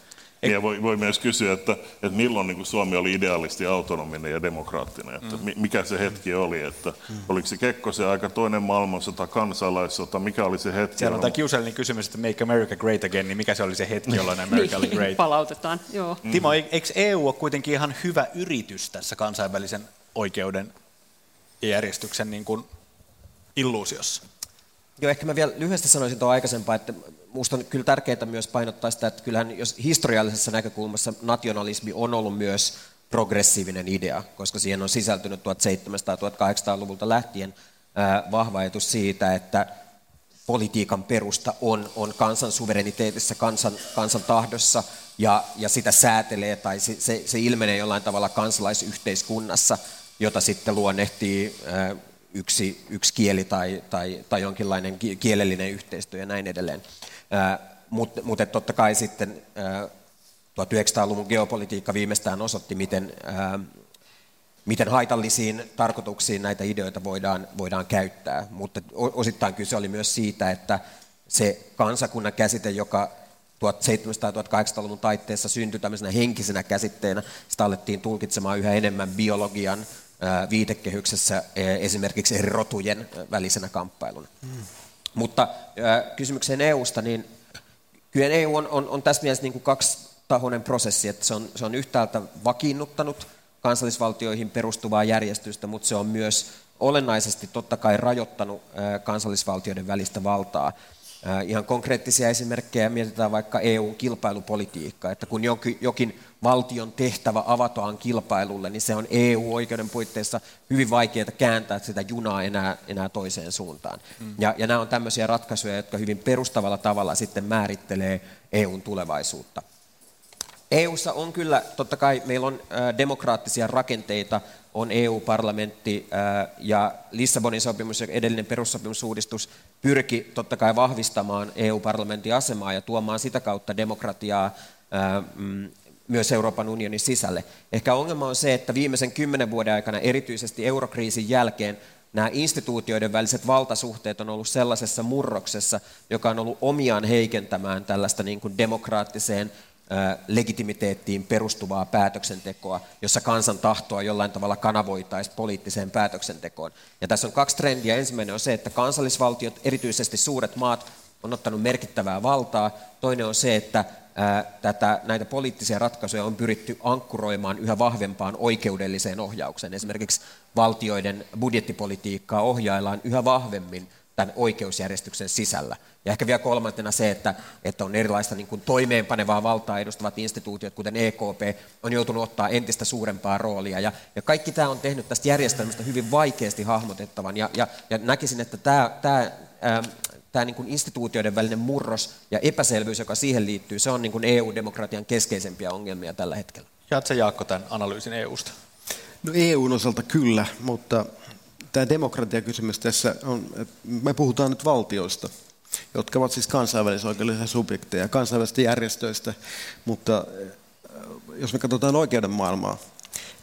Niin, ja voi, voi myös kysyä, että, että milloin niin kuin Suomi oli ideaalisti autonominen ja demokraattinen, että mm. mikä se hetki oli, että mm. oliko se Kekkosen aika toinen maailmansota, kansalaissota, mikä oli se hetki? Siellä on tämä kiusallinen kysymys, että Make America Great Again, niin mikä se oli se hetki, jolloin America oli great? Palautetaan, joo. Mm. Timo, eikö EU ole kuitenkin ihan hyvä yritys tässä kansainvälisen oikeuden ja järjestyksen niin kuin illuusiossa? Joo, ehkä mä vielä lyhyesti sanoisin tuon aikaisempaa, että minusta on kyllä tärkeää myös painottaa sitä, että kyllähän jos historiallisessa näkökulmassa nationalismi on ollut myös progressiivinen idea, koska siihen on sisältynyt 1700-1800-luvulta lähtien vahva ajatus siitä, että politiikan perusta on, on kansan suvereniteetissa, kansan, kansan tahdossa ja, ja sitä säätelee tai se, se, se ilmenee jollain tavalla kansalaisyhteiskunnassa, jota sitten luonnehtii yksi, yksi kieli tai, tai, tai jonkinlainen kielellinen yhteistyö ja näin edelleen. Mutta mut totta kai sitten 1900-luvun geopolitiikka viimeistään osoitti, miten, miten haitallisiin tarkoituksiin näitä ideoita voidaan, voidaan käyttää. Mutta osittain kyse oli myös siitä, että se kansakunnan käsite, joka 1700-1800-luvun taitteessa syntyi tämmöisenä henkisenä käsitteenä, sitä alettiin tulkitsemaan yhä enemmän biologian viitekehyksessä esimerkiksi eri rotujen välisenä kamppailuna. Hmm. Mutta kysymykseen EUsta, niin kyllä EU on, on, on tässä mielessä niin kuin kaksitahoinen prosessi, että se on, se on yhtäältä vakiinnuttanut kansallisvaltioihin perustuvaa järjestystä, mutta se on myös olennaisesti totta kai rajoittanut kansallisvaltioiden välistä valtaa. Ihan konkreettisia esimerkkejä mietitään vaikka EUn kilpailupolitiikkaa, että kun jokin valtion tehtävä avataan kilpailulle, niin se on EU-oikeuden puitteissa hyvin vaikeaa kääntää sitä junaa enää, enää toiseen suuntaan. Mm. Ja, ja nämä on tämmöisiä ratkaisuja, jotka hyvin perustavalla tavalla sitten määrittelee EUn tulevaisuutta. EUssa on kyllä, totta kai meillä on demokraattisia rakenteita, on EU-parlamentti ja Lissabonin sopimus ja edellinen perussopimusuudistus pyrki totta kai vahvistamaan EU-parlamentin asemaa ja tuomaan sitä kautta demokratiaa mm, myös Euroopan unionin sisälle. Ehkä ongelma on se, että viimeisen kymmenen vuoden aikana, erityisesti eurokriisin jälkeen, nämä instituutioiden väliset valtasuhteet on ollut sellaisessa murroksessa, joka on ollut omiaan heikentämään tällaista niin kuin demokraattiseen legitimiteettiin perustuvaa päätöksentekoa, jossa kansan tahtoa jollain tavalla kanavoitaisiin poliittiseen päätöksentekoon. Ja tässä on kaksi trendiä. Ensimmäinen on se, että kansallisvaltiot, erityisesti suuret maat, on ottanut merkittävää valtaa. Toinen on se, että tätä, näitä poliittisia ratkaisuja on pyritty ankkuroimaan yhä vahvempaan oikeudelliseen ohjaukseen. Esimerkiksi valtioiden budjettipolitiikkaa ohjaillaan yhä vahvemmin tämän oikeusjärjestyksen sisällä. Ja ehkä vielä kolmantena se, että, että on erilaista niin kuin toimeenpanevaa valtaa edustavat instituutiot, kuten EKP, on joutunut ottaa entistä suurempaa roolia. Ja, ja kaikki tämä on tehnyt tästä järjestelmästä hyvin vaikeasti hahmotettavan. Ja, ja, ja näkisin, että tämä, tämä tämä niin kuin instituutioiden välinen murros ja epäselvyys, joka siihen liittyy, se on niin kuin EU-demokratian keskeisempiä ongelmia tällä hetkellä. Jaatko Jaakko tämän analyysin EUsta? No EUn osalta kyllä, mutta tämä demokratiakysymys tässä on, me puhutaan nyt valtioista, jotka ovat siis kansainvälisoikeudellisia subjekteja, kansainvälisistä järjestöistä, mutta jos me katsotaan oikeuden maailmaa,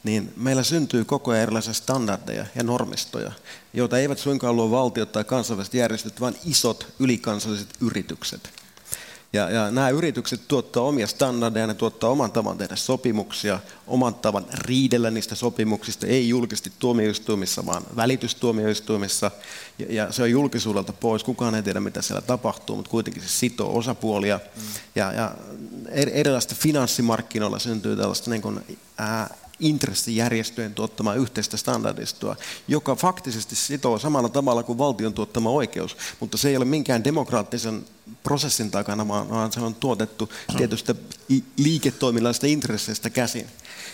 niin meillä syntyy koko ajan erilaisia standardeja ja normistoja, joita eivät suinkaan luo valtiot tai kansainväliset järjestöt, vaan isot ylikansalliset yritykset. Ja, ja nämä yritykset tuottaa omia standardeja, ne tuottaa oman tavan tehdä sopimuksia, oman tavan riidellä niistä sopimuksista, ei julkisesti tuomioistuimissa, vaan välitystuomioistuimissa. Ja, ja se on julkisuudelta pois, kukaan ei tiedä mitä siellä tapahtuu, mutta kuitenkin se sitoo osapuolia. Mm. Ja, ja erilaista finanssimarkkinoilla syntyy tällaista niin kuin, ää, intressijärjestöjen tuottamaa yhteistä standardistoa, joka faktisesti sitoo samalla tavalla kuin valtion tuottama oikeus, mutta se ei ole minkään demokraattisen prosessin takana, vaan se on tuotettu tietystä liiketoiminnallisesta intresseistä käsin.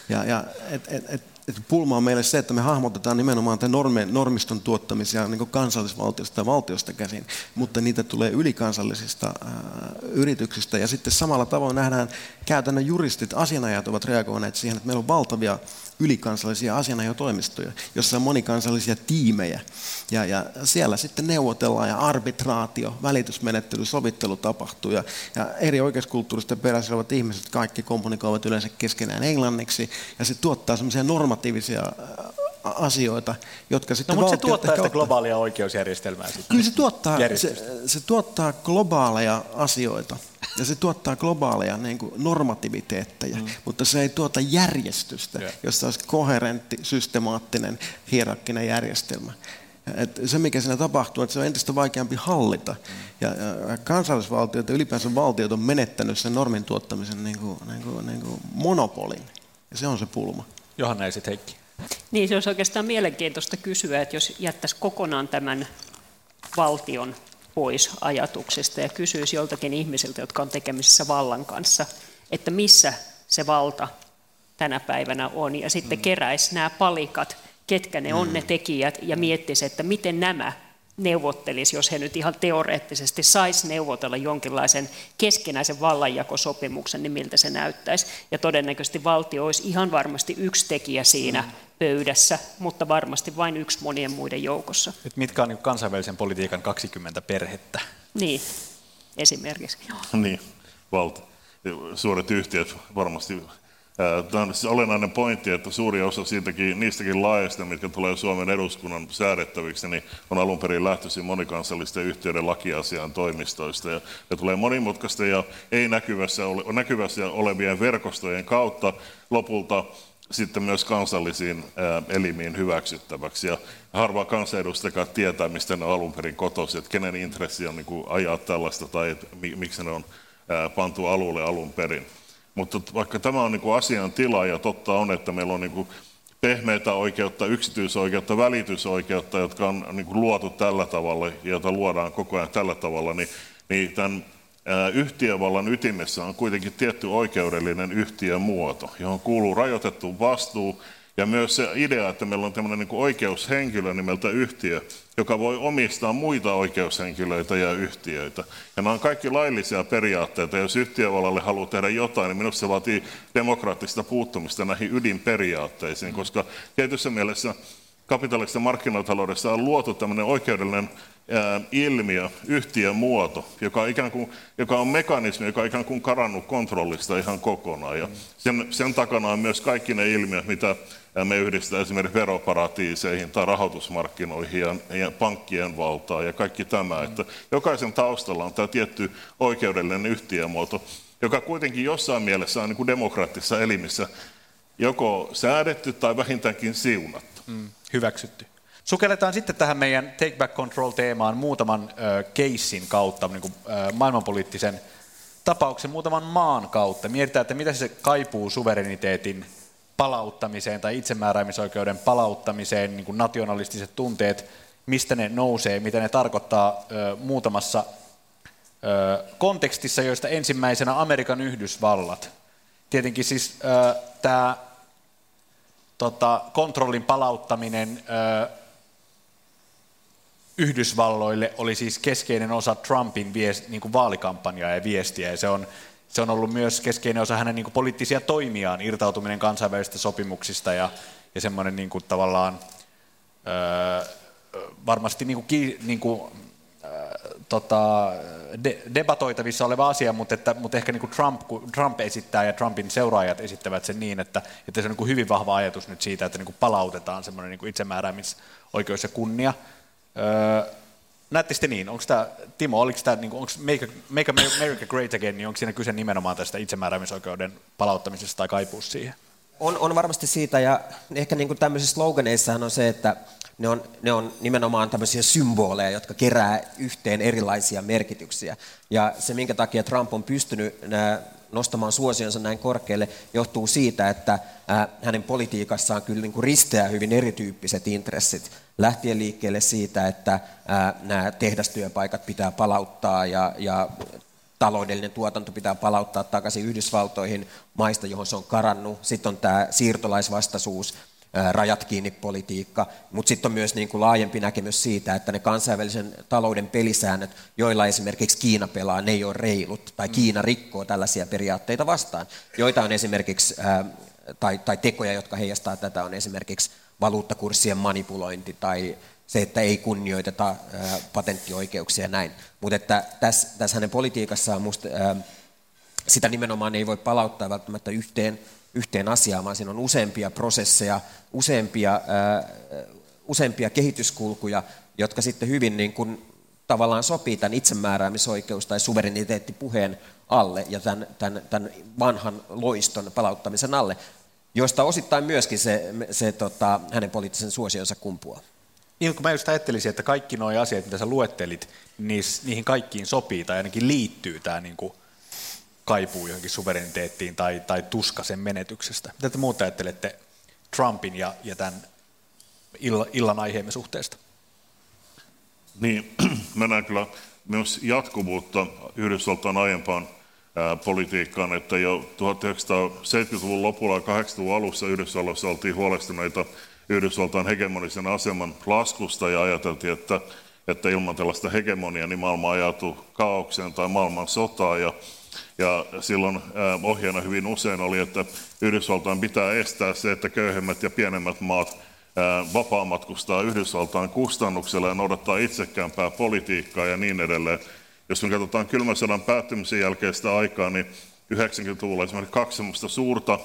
Ja, ja et, et, et, et pulma on meille se, että me hahmotetaan nimenomaan tämän normen, normiston tuottamisia niin kansallisvaltiosta ja valtiosta käsin, mutta niitä tulee ylikansallisista ää, yrityksistä. Ja sitten samalla tavoin nähdään käytännön juristit, asianajat ovat reagoineet siihen, että meillä on valtavia ylikansallisia asianajotoimistoja, jossa on monikansallisia tiimejä. Ja, ja siellä sitten neuvotellaan ja arbitraatio, välitysmenettely, sovittelu tapahtuu. Ja, ja eri oikeuskulttuuristen peräisin olevat ihmiset kaikki kommunikoivat yleensä keskenään englanniksi. Ja se tuottaa semmoisia normatiivisia asioita, jotka sitten no, mutta se tuottaa sitä globaalia oikeusjärjestelmää sitten. Kyllä se tuottaa, se, se tuottaa globaaleja asioita ja se tuottaa globaaleja niin kuin normatiiviteetteja, mm. mutta se ei tuota järjestystä, yeah. jossa olisi koherentti, systemaattinen, hierarkkinen järjestelmä. Et se, mikä siinä tapahtuu, että se on entistä vaikeampi hallita. Ja, ja kansallisvaltiot ja ylipäänsä valtiot on menettänyt sen normin tuottamisen niin kuin, niin kuin, niin kuin monopolin. Ja se on se pulma. Johanna ja sitten Heikki. Niin, se olisi oikeastaan mielenkiintoista kysyä, että jos jättäisi kokonaan tämän valtion pois ajatuksesta ja kysyisi joltakin ihmisiltä, jotka on tekemisissä vallan kanssa, että missä se valta tänä päivänä on, ja sitten mm. keräisi nämä palikat, ketkä ne on ne mm. tekijät, ja miettisi, että miten nämä neuvottelisi, jos he nyt ihan teoreettisesti sais neuvotella jonkinlaisen keskinäisen vallanjakosopimuksen, niin miltä se näyttäisi. Ja todennäköisesti valtio olisi ihan varmasti yksi tekijä siinä mm. pöydässä, mutta varmasti vain yksi monien muiden joukossa. Nyt mitkä on niin kansainvälisen politiikan 20 perhettä? Niin, esimerkiksi. Niin, valta. Suuret yhtiöt varmasti Tämä on siis olennainen pointti, että suuri osa siitäkin, niistäkin laajasta, mitkä tulee Suomen eduskunnan säädettäviksi, niin on alun perin lähtöisin monikansallisten yhtiöiden lakiasian toimistoista. Ja, ja tulee monimutkaista ja ei näkyvässä, ole, näkyvässä olevien verkostojen kautta lopulta sitten myös kansallisiin elimiin hyväksyttäväksi. Ja harva kansanedustajakaan tietää, mistä ne on alun perin kotoisin, että kenen intressi on niin ajaa tällaista tai miksi ne on pantu alulle alun perin. Mutta vaikka tämä on niin kuin asian tila ja totta on, että meillä on niin kuin pehmeitä oikeutta, yksityisoikeutta, välitysoikeutta, jotka on niin kuin luotu tällä tavalla ja joita luodaan koko ajan tällä tavalla, niin, niin tämän yhtiövallan ytimessä on kuitenkin tietty oikeudellinen yhtiömuoto, johon kuuluu rajoitettu vastuu ja myös se idea, että meillä on tämmöinen niin oikeushenkilö nimeltä yhtiö, joka voi omistaa muita oikeushenkilöitä ja yhtiöitä. Ja nämä on kaikki laillisia periaatteita. Jos yhtiövallalle haluaa tehdä jotain, niin minusta se vaatii demokraattista puuttumista näihin ydinperiaatteisiin, koska tietyssä mielessä kapitalistisessa markkinataloudessa on luotu tämmöinen oikeudellinen ilmiö, yhtiömuoto, joka, ikään kuin, joka on mekanismi, joka on ikään kuin karannut kontrollista ihan kokonaan. Ja sen, sen takana on myös kaikki ne ilmiöt, mitä me yhdistetään esimerkiksi veroparatiiseihin tai rahoitusmarkkinoihin ja, ja pankkien valtaa ja kaikki tämä. Että jokaisen taustalla on tämä tietty oikeudellinen yhtiömuoto, joka kuitenkin jossain mielessä on niin kuin demokraattisessa elimissä joko säädetty tai vähintäänkin siunattu. Mm, hyväksytty. Sukelletaan sitten tähän meidän Take Back Control-teemaan muutaman äh, keissin kautta, niin kuin, äh, maailmanpoliittisen tapauksen muutaman maan kautta. Mietitään, että mitä se kaipuu suvereniteetin palauttamiseen tai itsemääräämisoikeuden palauttamiseen, niin kuin nationalistiset tunteet, mistä ne nousee, mitä ne tarkoittaa ö, muutamassa ö, kontekstissa, joista ensimmäisenä Amerikan Yhdysvallat. Tietenkin siis tämä tota, kontrollin palauttaminen ö, Yhdysvalloille oli siis keskeinen osa Trumpin viest, niin kuin vaalikampanjaa ja viestiä, ja se on se on ollut myös keskeinen osa hänen niin kuin, poliittisia toimiaan, irtautuminen kansainvälisistä sopimuksista ja, ja semmoinen niin kuin, tavallaan öö, varmasti niin kuin, niin kuin, öö, tota, de, debatoitavissa oleva asia, mutta, että, mutta ehkä niin kuin Trump, kun Trump esittää ja Trumpin seuraajat esittävät sen niin, että, että se on niin kuin hyvin vahva ajatus nyt siitä, että niin kuin palautetaan semmoinen niin itsemääräämisoikeus ja kunnia. Öö, Näette sitten niin, onko tämä, Timo, oliko tämä, niin onko Make, Make America Great Again, niin onko siinä kyse nimenomaan tästä itsemääräämisoikeuden palauttamisesta tai kaipuus siihen? On, on varmasti siitä, ja ehkä niin kuin tämmöisissä sloganeissahan on se, että ne on, ne on nimenomaan tämmöisiä symboleja, jotka kerää yhteen erilaisia merkityksiä. Ja se, minkä takia Trump on pystynyt nostamaan suosionsa näin korkealle, johtuu siitä, että hänen politiikassaan kyllä niin kuin risteää hyvin erityyppiset intressit. Lähtien liikkeelle siitä, että nämä tehdastyöpaikat pitää palauttaa ja, ja taloudellinen tuotanto pitää palauttaa takaisin Yhdysvaltoihin maista, johon se on karannut. Sitten on tämä siirtolaisvastaisuus, rajat kiinni politiikka, mutta sitten on myös niin kuin laajempi näkemys siitä, että ne kansainvälisen talouden pelisäännöt, joilla esimerkiksi Kiina pelaa, ne ei ole reilut, tai mm. Kiina rikkoo tällaisia periaatteita vastaan, joita on esimerkiksi, tai, tai tekoja, jotka heijastaa tätä, on esimerkiksi valuuttakurssien manipulointi tai se, että ei kunnioiteta patenttioikeuksia ja näin. Mutta että tässä, tässä hänen politiikassaan musta, sitä nimenomaan ei voi palauttaa välttämättä yhteen yhteen asiaan, vaan siinä on useampia prosesseja, useampia, ää, useampia kehityskulkuja, jotka sitten hyvin niin kuin tavallaan sopii tämän itsemääräämisoikeus- tai suvereniteettipuheen alle ja tämän, tämän, tämän vanhan loiston palauttamisen alle, josta osittain myöskin se, se tota, hänen poliittisen suosionsa kumpuaa. Niin, kun mä just ajattelisin, että kaikki nuo asiat, mitä sä luettelit, niihin kaikkiin sopii tai ainakin liittyy tämä niin kuin kaipuu johonkin suvereniteettiin tai, tai tuska sen menetyksestä. Mitä te muuta ajattelette Trumpin ja, ja tämän illan aiheemme suhteesta? Niin, *clears throat* mä näen kyllä myös jatkuvuutta Yhdysvaltain aiempaan politiikkaan, että jo 1970-luvun lopulla ja 80-luvun alussa Yhdysvalloissa oltiin huolestuneita Yhdysvaltain hegemonisen aseman laskusta ja ajateltiin, että, että ilman tällaista hegemonia niin maailma ajautuu kaaukseen tai maailman sotaan. Ja, ja silloin ohjeena hyvin usein oli, että Yhdysvaltain pitää estää se, että köyhemmät ja pienemmät maat vapaamatkustaa Yhdysvaltain kustannuksella ja noudattaa itsekäämpää politiikkaa ja niin edelleen. Jos me katsotaan kylmän sodan päättymisen jälkeistä aikaa, niin 90-luvulla esimerkiksi kaksi semmoista suurta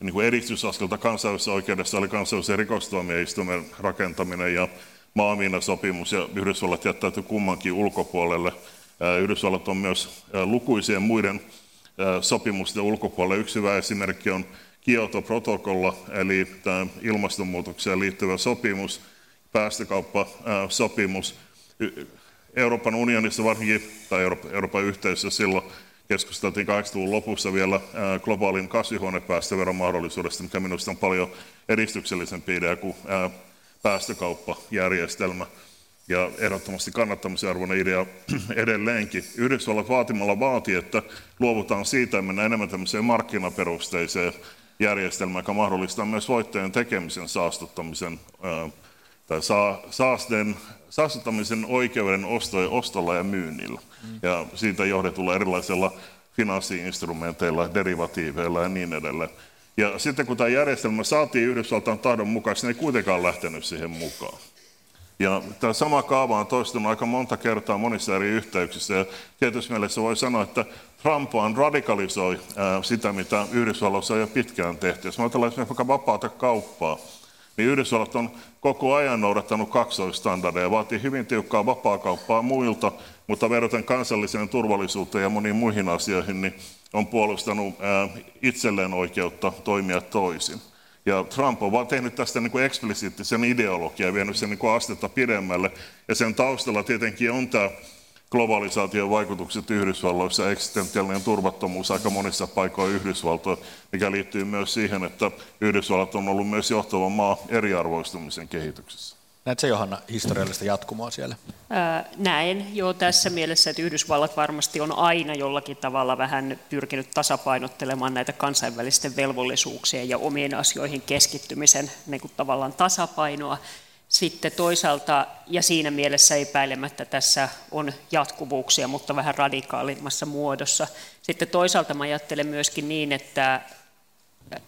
niin kuin edistysaskelta kansainvälisessä oikeudessa oli kansainvälisen rikostuomioistuimen rakentaminen ja maamiinasopimus, ja Yhdysvallat jättäytyi kummankin ulkopuolelle. Yhdysvallat on myös lukuisien muiden sopimusten ulkopuolelle. Yksi hyvä esimerkki on Kioto-protokolla, eli tämä ilmastonmuutokseen liittyvä sopimus, päästökauppasopimus. Euroopan unionissa varsinkin, tai Euroopan yhteisössä silloin keskusteltiin 80-luvun lopussa vielä globaalin kasvihuonepäästöveron mahdollisuudesta, mikä minusta on paljon edistyksellisempi idea kuin päästökauppajärjestelmä. Ja ehdottomasti kannattamisen arvoinen idea *clears throat* edelleenkin. Yhdysvallat vaatimalla vaati, että luovutaan siitä ja mennään enemmän tämmöiseen markkinaperusteiseen järjestelmään, joka mahdollistaa myös voittojen tekemisen saastuttamisen tai saasteen, saastuttamisen oikeuden ostoja, ostolla ja myynnillä. Mm. Ja siitä johdetulla erilaisilla finanssiinstrumenteilla, derivatiiveilla ja niin edelleen. Ja sitten kun tämä järjestelmä saatiin Yhdysvaltain tahdon mukaan, niin ei kuitenkaan lähtenyt siihen mukaan. Ja tämä sama kaava on toistunut aika monta kertaa monissa eri yhteyksissä. Ja tietysti mielessä voi sanoa, että Trump on radikalisoi sitä, mitä Yhdysvalloissa on jo pitkään tehty. Jos ajatellaan esimerkiksi vaikka vapaata kauppaa, niin Yhdysvallat on koko ajan noudattanut kaksoistandardeja, vaatii hyvin tiukkaa vapaakauppaa muilta, mutta verraten kansalliseen turvallisuuteen ja moniin muihin asioihin, niin on puolustanut itselleen oikeutta toimia toisin. Ja Trump on vaan tehnyt tästä niin kuin eksplisiittisen ideologian ja vienyt sen niin kuin astetta pidemmälle. Ja sen taustalla tietenkin on tämä globalisaation vaikutukset Yhdysvalloissa, eksistentiaalinen turvattomuus aika monissa paikoissa Yhdysvaltoja, mikä liittyy myös siihen, että Yhdysvallat on ollut myös johtava maa eriarvoistumisen kehityksessä. Näetkö Johanna historiallista jatkumoa siellä? näen jo tässä mielessä, että Yhdysvallat varmasti on aina jollakin tavalla vähän pyrkinyt tasapainottelemaan näitä kansainvälisten velvollisuuksien ja omien asioihin keskittymisen niin kuin tavallaan tasapainoa. Sitten toisaalta, ja siinä mielessä epäilemättä tässä on jatkuvuuksia, mutta vähän radikaalimmassa muodossa. Sitten toisaalta mä ajattelen myöskin niin, että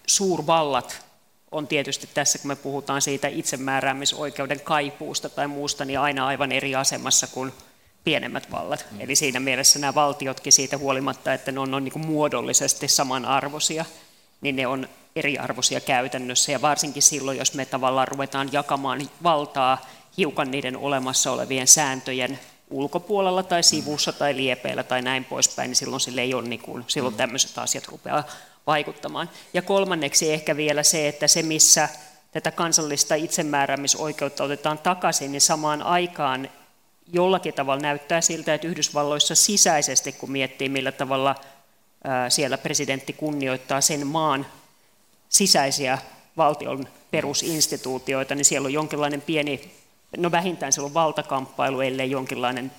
suurvallat on tietysti tässä, kun me puhutaan siitä itsemääräämisoikeuden kaipuusta tai muusta, niin aina aivan eri asemassa kuin pienemmät vallat. Mm. Eli siinä mielessä nämä valtiotkin siitä huolimatta, että ne on, on niin muodollisesti samanarvoisia, niin ne on eriarvoisia käytännössä. Ja varsinkin silloin, jos me tavallaan ruvetaan jakamaan valtaa hiukan niiden olemassa olevien sääntöjen ulkopuolella tai sivussa tai liepeillä tai näin poispäin, niin silloin sille ei ole, niin kuin, silloin mm. tämmöiset asiat rupeaa vaikuttamaan. Ja kolmanneksi ehkä vielä se, että se missä tätä kansallista itsemääräämisoikeutta otetaan takaisin, niin samaan aikaan jollakin tavalla näyttää siltä, että Yhdysvalloissa sisäisesti, kun miettii millä tavalla siellä presidentti kunnioittaa sen maan sisäisiä valtion perusinstituutioita, niin siellä on jonkinlainen pieni, no vähintään siellä on valtakamppailu, ellei jonkinlainen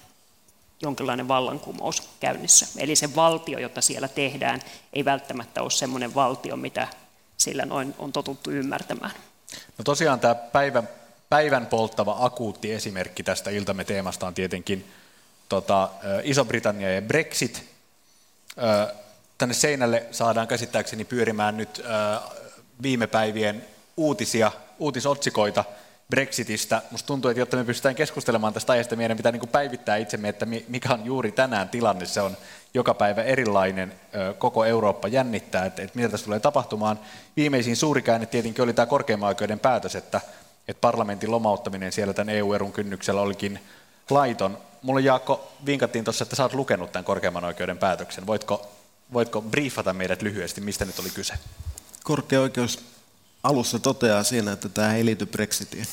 jonkinlainen vallankumous käynnissä. Eli se valtio, jota siellä tehdään, ei välttämättä ole semmoinen valtio, mitä sillä noin on totuttu ymmärtämään. No tosiaan tämä päivän, päivän polttava akuutti esimerkki tästä iltamme teemasta on tietenkin tota, Iso-Britannia ja Brexit. Tänne seinälle saadaan käsittääkseni pyörimään nyt viime päivien uutisia, uutisotsikoita – Brexitistä. Musta tuntuu, että jotta me pystytään keskustelemaan tästä aiheesta, meidän pitää niin päivittää itsemme, että mikä on juuri tänään tilanne. Se on joka päivä erilainen, koko Eurooppa jännittää, että, että mitä tässä tulee tapahtumaan. Viimeisin suuri käänne tietenkin oli tämä korkeimman oikeuden päätös, että, että parlamentin lomauttaminen siellä tämän EU-erun kynnyksellä olikin laiton. Mulle Jaakko vinkattiin tuossa, että sä oot lukenut tämän korkeimman oikeuden päätöksen. Voitko, voitko briefata meidät lyhyesti, mistä nyt oli kyse? Korkea oikeus alussa toteaa siinä, että tämä ei liity Brexitiin.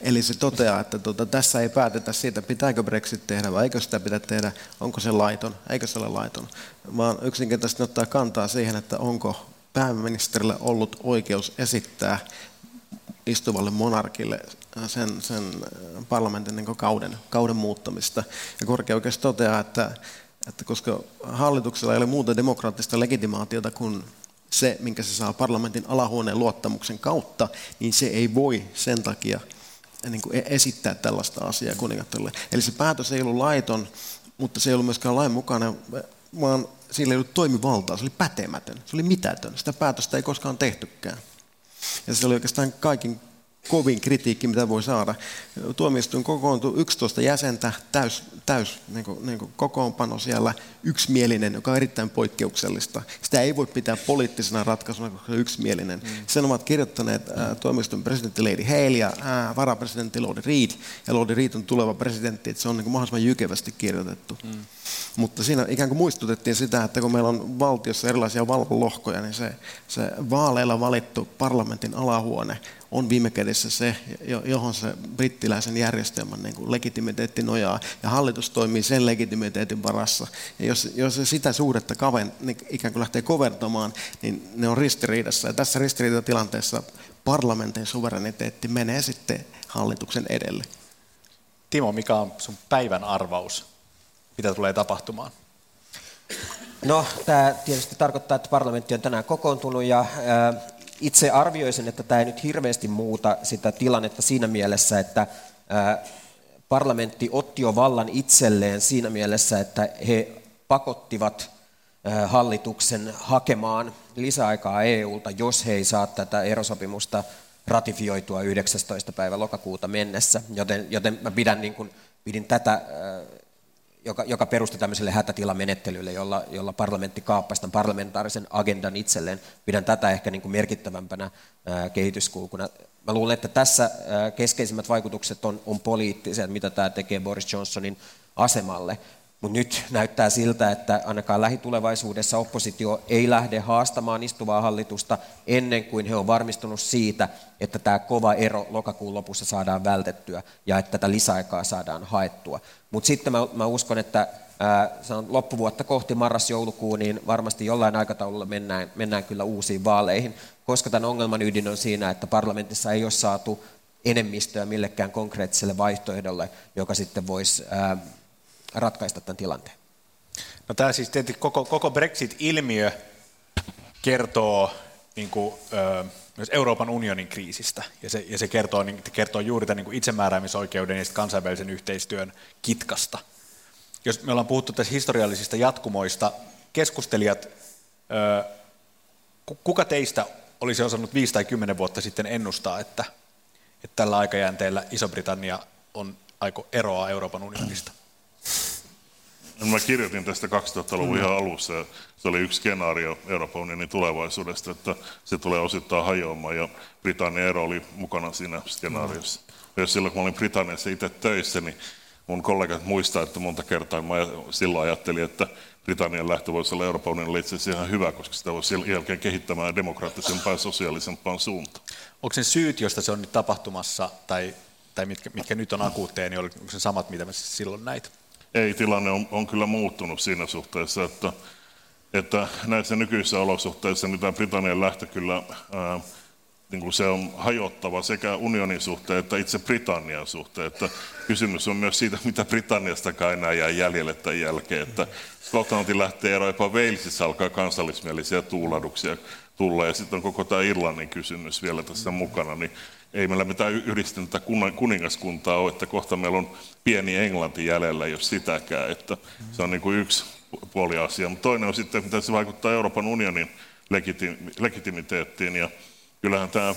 Eli se toteaa, että tuota, tässä ei päätetä siitä, pitääkö Brexit tehdä vai eikö sitä pitää tehdä, onko se laiton, eikö se ole laiton. Vaan yksinkertaisesti ottaa kantaa siihen, että onko pääministerille ollut oikeus esittää istuvalle monarkille sen, sen parlamentin niin kauden, kauden muuttamista. Ja korkeaoikeus toteaa, että, että koska hallituksella ei ole muuta demokraattista legitimaatiota kuin se, minkä se saa parlamentin alahuoneen luottamuksen kautta, niin se ei voi sen takia niin kuin e- esittää tällaista asiaa kuningattajalle. Eli se päätös ei ollut laiton, mutta se ei ollut myöskään lain mukana, vaan sillä ei ollut toimivaltaa, se oli pätemätön, se oli mitätön. Sitä päätöstä ei koskaan tehtykään. Ja se oli oikeastaan kaikin kovin kritiikki, mitä voi saada. Tuomioistuin kokoontui 11 jäsentä, täys, täys niin kuin, niin kuin kokoonpano siellä, yksimielinen, joka on erittäin poikkeuksellista. Sitä ei voi pitää poliittisena ratkaisuna, koska se on yksimielinen. Mm. Sen ovat kirjoittaneet äh, tuomioistuin presidentti Lady Hale ja äh, varapresidentti Lord Reed. Ja Lord Reed on tuleva presidentti, että se on niin kuin mahdollisimman jykevästi kirjoitettu. Mm. Mutta siinä ikään kuin muistutettiin sitä, että kun meillä on valtiossa erilaisia valvolohkoja, niin se, se vaaleilla valittu parlamentin alahuone on viime kädessä se, johon se brittiläisen järjestelmän niin kuin legitimiteetti nojaa, ja hallitus toimii sen legitimiteetin varassa. Ja jos, jos se sitä suhdetta kaven, niin ikään kuin lähtee kovertamaan, niin ne on ristiriidassa. Ja tässä ristiriidatilanteessa parlamentin suvereniteetti menee sitten hallituksen edelle. Timo, mikä on sun päivän arvaus? Mitä tulee tapahtumaan? No, tämä tietysti tarkoittaa, että parlamentti on tänään kokoontunut ja itse arvioisin, että tämä ei nyt hirveästi muuta sitä tilannetta siinä mielessä, että parlamentti otti jo vallan itselleen siinä mielessä, että he pakottivat hallituksen hakemaan lisäaikaa EUlta, jos he ei saa tätä erosopimusta ratifioitua 19. päivä lokakuuta mennessä, joten, joten mä pidän, niin kuin, pidin tätä joka, joka perustui tämmöiselle hätätilamenettelylle, jolla, jolla parlamentti kaappasi tämän parlamentaarisen agendan itselleen. Pidän tätä ehkä niin kuin merkittävämpänä ää, kehityskulkuna. Mä luulen, että tässä ää, keskeisimmät vaikutukset on, on poliittiset, mitä tämä tekee Boris Johnsonin asemalle. Mutta nyt näyttää siltä, että ainakaan lähitulevaisuudessa oppositio ei lähde haastamaan istuvaa hallitusta ennen kuin he on varmistunut siitä, että tämä kova ero lokakuun lopussa saadaan vältettyä ja että tätä lisäaikaa saadaan haettua. Mutta sitten mä, mä uskon, että ää, loppuvuotta kohti marras-joulukuun, niin varmasti jollain aikataululla mennään, mennään kyllä uusiin vaaleihin, koska tämän ongelman ydin on siinä, että parlamentissa ei ole saatu enemmistöä millekään konkreettiselle vaihtoehdolle, joka sitten voisi ää, ratkaista tämän tilanteen? No tämä siis tietysti koko, koko Brexit-ilmiö kertoo niin kuin, ö, myös Euroopan unionin kriisistä, ja se, ja se kertoo, niin, kertoo juuri tämän niin itsemääräämisoikeuden ja kansainvälisen yhteistyön kitkasta. Jos me ollaan puhuttu tässä historiallisista jatkumoista, keskustelijat, ö, kuka teistä olisi osannut viisi tai kymmenen vuotta sitten ennustaa, että, että tällä aikajänteellä Iso-Britannia on aiko eroa Euroopan unionista? Mä kirjoitin tästä 2000-luvun mm. ihan alussa. Ja se oli yksi skenaario Euroopan unionin tulevaisuudesta, että se tulee osittain hajoamaan ja Britannian ero oli mukana siinä skenaariossa. Mm. Jos silloin kun olin Britanniassa itse töissä, niin mun kollegat muistaa, että monta kertaa mä silloin ajattelin, että Britannian lähtö voisi olla Euroopan unionille itse asiassa ihan hyvä, koska sitä voisi jälkeen kehittämään demokraattisempaan ja sosiaalisempaan suuntaan. Onko se syyt, joista se on nyt tapahtumassa, tai, tai mitkä, mitkä nyt on akuutteja, niin onko se samat, mitä me silloin näitä? Ei, tilanne on, on kyllä muuttunut siinä suhteessa, että, että näissä nykyisissä olosuhteissa niin tämä Britannian lähtö kyllä ää, niin kuin se on hajottava sekä unionin suhteen että itse Britannian suhteen. Että kysymys on myös siitä, mitä Britanniastakaan enää jää jäljelle tämän jälkeen. Että Skotlanti lähtee eroon, jopa Walesissa alkaa kansallismielisiä tuulahduksia tulla, ja sitten on koko tämä Irlannin kysymys vielä tässä mukana, niin ei meillä mitään yhdistynyttä kuningaskuntaa ole, että kohta meillä on pieni Englanti jäljellä, jos sitäkään, että se on niin kuin yksi puoli asia. Mutta toinen on sitten, miten se vaikuttaa Euroopan unionin legitimiteettiin, ja kyllähän tämä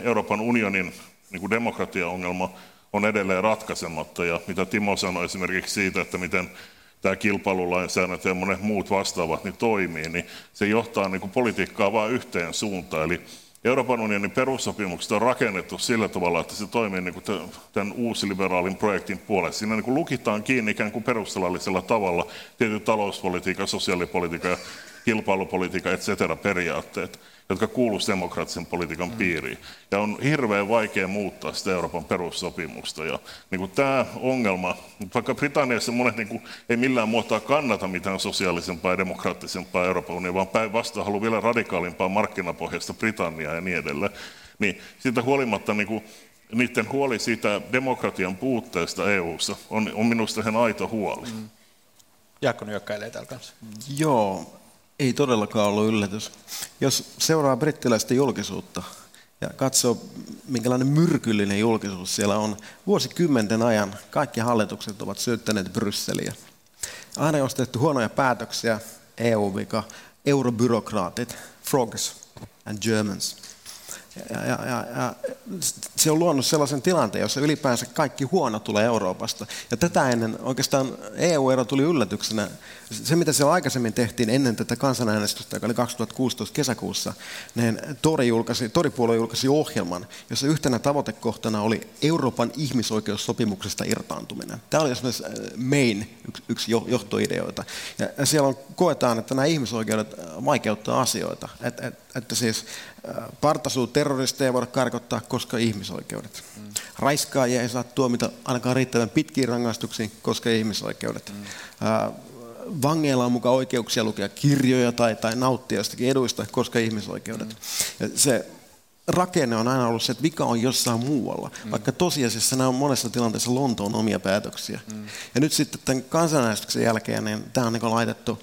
Euroopan unionin niin kuin demokratiaongelma on edelleen ratkaisematta, ja mitä Timo sanoi esimerkiksi siitä, että miten tämä kilpailulainsäädäntö ja monet muut vastaavat niin toimii, niin se johtaa niin kuin politiikkaa vain yhteen suuntaan. Eli Euroopan unionin perussopimukset on rakennettu sillä tavalla, että se toimii niin kuin tämän uusliberaalin projektin puolesta. Siinä niin kuin lukitaan kiinni ikään kuin perustuslaillisella tavalla tietyt talouspolitiikan, sosiaalipolitiikan, kilpailupolitiikan, etc. periaatteet jotka kuuluvat demokraattisen politiikan mm. piiriin. Ja on hirveän vaikea muuttaa sitä Euroopan perussopimusta. Ja niin kuin tämä ongelma, vaikka Britanniassa monet niin kuin, ei millään muotoa kannata mitään sosiaalisempaa ja demokraattisempaa Euroopan unionia, vaan päinvastoin haluaa vielä radikaalimpaa markkinapohjasta Britanniaa ja niin edelleen, niin siitä huolimatta niin kuin, niiden huoli siitä demokratian puutteesta EU:ssa on, on minusta ihan aito huoli. Mm. Jaakko nyökkäilee täällä kanssa. Joo, ei todellakaan ollut yllätys. Jos seuraa brittiläistä julkisuutta ja katsoo, minkälainen myrkyllinen julkisuus siellä on, vuosikymmenten ajan kaikki hallitukset ovat syyttäneet Brysseliä. Aina on tehty huonoja päätöksiä, EU-vika, eurobyrokraatit, frogs and Germans – ja, ja, ja, ja se on luonut sellaisen tilanteen, jossa ylipäänsä kaikki huono tulee Euroopasta. Ja tätä ennen oikeastaan EU-ero tuli yllätyksenä. Se, mitä siellä aikaisemmin tehtiin ennen tätä kansanäänestystä, joka oli 2016 kesäkuussa, niin Tori, julkaisi, Tori-puolue julkaisi ohjelman, jossa yhtenä tavoitekohtana oli Euroopan ihmisoikeussopimuksesta irtaantuminen. Tämä oli esimerkiksi äh, main yksi, johtoideoita. Ja siellä on, koetaan, että nämä ihmisoikeudet vaikeuttaa asioita. Et, et, että siis Partasuu terroristeja voida karkottaa, koska ihmisoikeudet. Mm. Raiskaajia ei saa tuomita ainakaan riittävän pitkiin rangaistuksiin, koska ihmisoikeudet. Mm. Vangeilla on mukaan oikeuksia lukea kirjoja tai, tai nauttia jostakin eduista, koska ihmisoikeudet. Mm. Ja se rakenne on aina ollut se, että vika on jossain muualla, mm. vaikka tosiasiassa nämä on monessa tilanteessa Lontoon omia päätöksiä. Mm. Ja nyt sitten tämän kansanäänestyksen jälkeen niin tämä on niin laitettu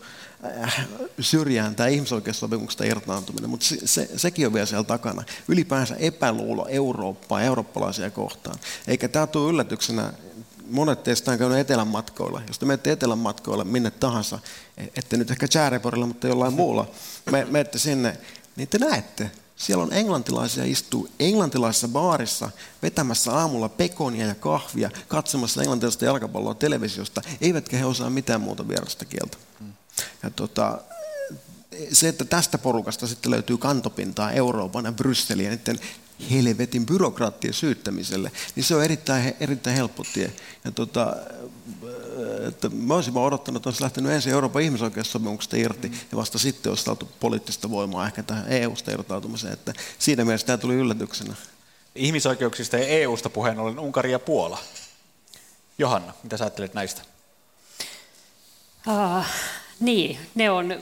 Äh, syrjään tämä ihmisoikeussopimuksesta irtaantuminen, mutta se, se, sekin on vielä siellä takana. Ylipäänsä epäluulo Eurooppaa eurooppalaisia kohtaan. Eikä tämä tule yllätyksenä, monet teistä on käynyt etelän matkoilla. Jos te menette etelän matkoilla minne tahansa, ette nyt ehkä Chääreporilla, mutta jollain muulla, me, menette sinne, niin te näette, siellä on englantilaisia istuu englantilaisessa baarissa vetämässä aamulla pekonia ja kahvia, katsomassa englantilaista jalkapalloa televisiosta, eivätkä he osaa mitään muuta vierasta kieltä. Ja tota, se, että tästä porukasta sitten löytyy kantopintaa Euroopan ja Brysselin ja niiden helvetin byrokraattien syyttämiselle, niin se on erittäin, erittäin helppo tie. Ja tota, että mä olisin vaan odottanut, että olisi lähtenyt ensin Euroopan ihmisoikeussopimuksesta irti ja vasta sitten olisi saatu poliittista voimaa ehkä tähän EU-sta irtautumiseen. Että siinä mielessä tämä tuli yllätyksenä. Ihmisoikeuksista ja EU-sta puheen ollen Unkari ja Puola. Johanna, mitä sä ajattelet näistä? Ah, niin, ne on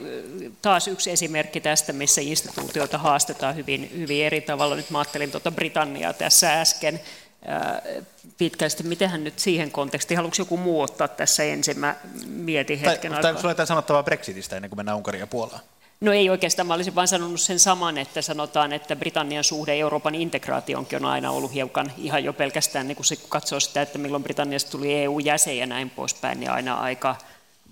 taas yksi esimerkki tästä, missä instituutioita haastetaan hyvin, hyvin eri tavalla. Nyt mä ajattelin tuota Britanniaa tässä äsken pitkälti. Mitenhän nyt siihen kontekstiin, haluatko joku muu ottaa tässä ensin? Mä mietin hetken tai, aikaa. Tai sulla jotain sanottavaa Brexitistä ennen kuin mennään Unkaria ja Puolaan? No ei oikeastaan, mä olisin vain sanonut sen saman, että sanotaan, että Britannian suhde Euroopan integraationkin on aina ollut hiukan ihan jo pelkästään, niin kun se katsoo sitä, että milloin Britanniasta tuli EU-jäsen ja näin poispäin, niin aina aika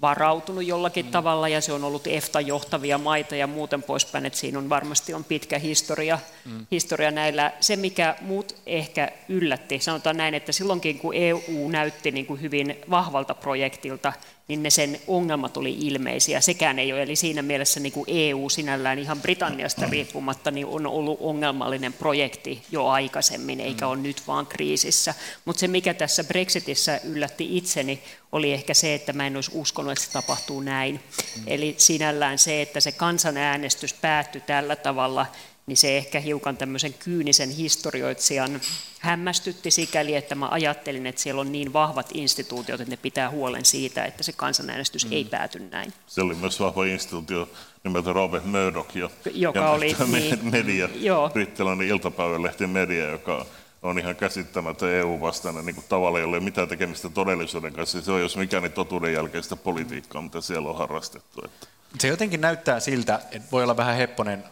varautunut jollakin mm. tavalla ja se on ollut EFTA-johtavia maita ja muuten poispäin, että siinä on varmasti on pitkä historia, mm. historia näillä. Se, mikä muut ehkä yllätti, sanotaan näin, että silloinkin kun EU näytti niin kuin hyvin vahvalta projektilta, niin ne sen ongelmat oli ilmeisiä. Sekään ei ole, eli siinä mielessä niin kuin EU sinällään ihan Britanniasta riippumatta niin on ollut ongelmallinen projekti jo aikaisemmin, eikä ole nyt vaan kriisissä. Mutta se, mikä tässä Brexitissä yllätti itseni, oli ehkä se, että mä en olisi uskonut, että se tapahtuu näin. Eli sinällään se, että se kansanäänestys päättyi tällä tavalla, niin se ehkä hiukan tämmöisen kyynisen historioitsijan hämmästytti sikäli, että mä ajattelin, että siellä on niin vahvat instituutiot, että ne pitää huolen siitä, että se kansanäänestys mm. ei pääty näin. Se oli myös vahva instituutio nimeltä Robert Murdoch, ja, joka ja oli niin, media, joo. brittiläinen iltapäivälehti media, joka on ihan käsittämätön EU-vastainen niin tavalla, jolla ei ole mitään tekemistä todellisuuden kanssa. Se on jos mikä niin totuuden jälkeistä politiikkaa, mitä siellä on harrastettu. Että. Se jotenkin näyttää siltä, että voi olla vähän hepponen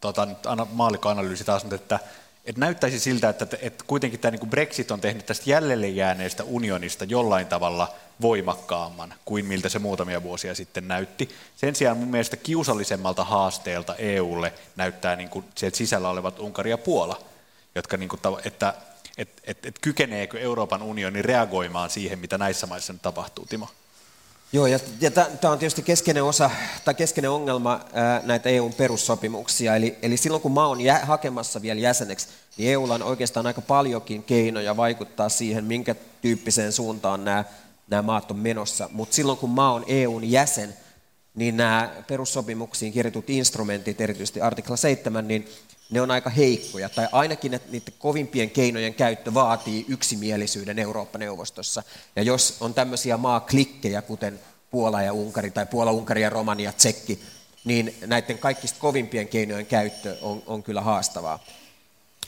tota, maallikkoanalyysi taas, mutta että, että näyttäisi siltä, että, että kuitenkin tämä niin Brexit on tehnyt tästä jäljelle jääneestä unionista jollain tavalla voimakkaamman kuin miltä se muutamia vuosia sitten näytti. Sen sijaan mun mielestä kiusallisemmalta haasteelta EUlle näyttää niin kuin sisällä olevat Unkari ja Puola, jotka, niin kuin, että, että, että, että kykeneekö Euroopan unioni reagoimaan siihen, mitä näissä maissa nyt tapahtuu, Timo? Joo, ja, ja tämä on tietysti keskeinen osa tai keskeinen ongelma ää, näitä EUn perussopimuksia. Eli, eli silloin kun maa on jä, hakemassa vielä jäseneksi, niin EUlla on oikeastaan aika paljonkin keinoja vaikuttaa siihen, minkä tyyppiseen suuntaan nämä, nämä maat on menossa. Mutta silloin kun maa on EUn jäsen, niin nämä perussopimuksiin kirjatut instrumentit, erityisesti artikla 7, niin ne on aika heikkoja, tai ainakin että niiden kovimpien keinojen käyttö vaatii yksimielisyyden Eurooppa-neuvostossa. Ja jos on tämmöisiä maaklikkejä, kuten Puola ja Unkari, tai Puola, Unkari ja Romania, Tsekki, niin näiden kaikista kovimpien keinojen käyttö on, on kyllä haastavaa.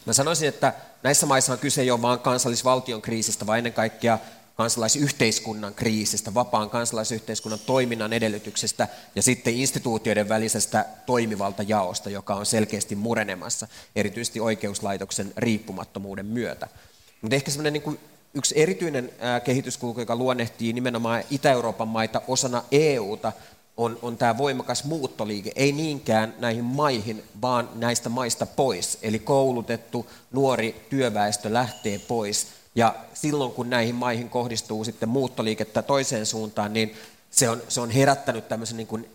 Mä sanoisin, että näissä maissa on kyse jo vain kansallisvaltion kriisistä, vaan ennen kaikkea kansalaisyhteiskunnan kriisistä, vapaan kansalaisyhteiskunnan toiminnan edellytyksestä ja sitten instituutioiden välisestä toimivaltajaosta, joka on selkeästi murenemassa, erityisesti oikeuslaitoksen riippumattomuuden myötä. Mutta ehkä semmoinen niin yksi erityinen kehityskulku, joka luonnehtii nimenomaan Itä-Euroopan maita osana EUta, on, on tämä voimakas muuttoliike, ei niinkään näihin maihin, vaan näistä maista pois. Eli koulutettu nuori työväestö lähtee pois. Ja silloin kun näihin maihin kohdistuu sitten muuttoliikettä toiseen suuntaan, niin se on, se on herättänyt tämmöisen niin kuin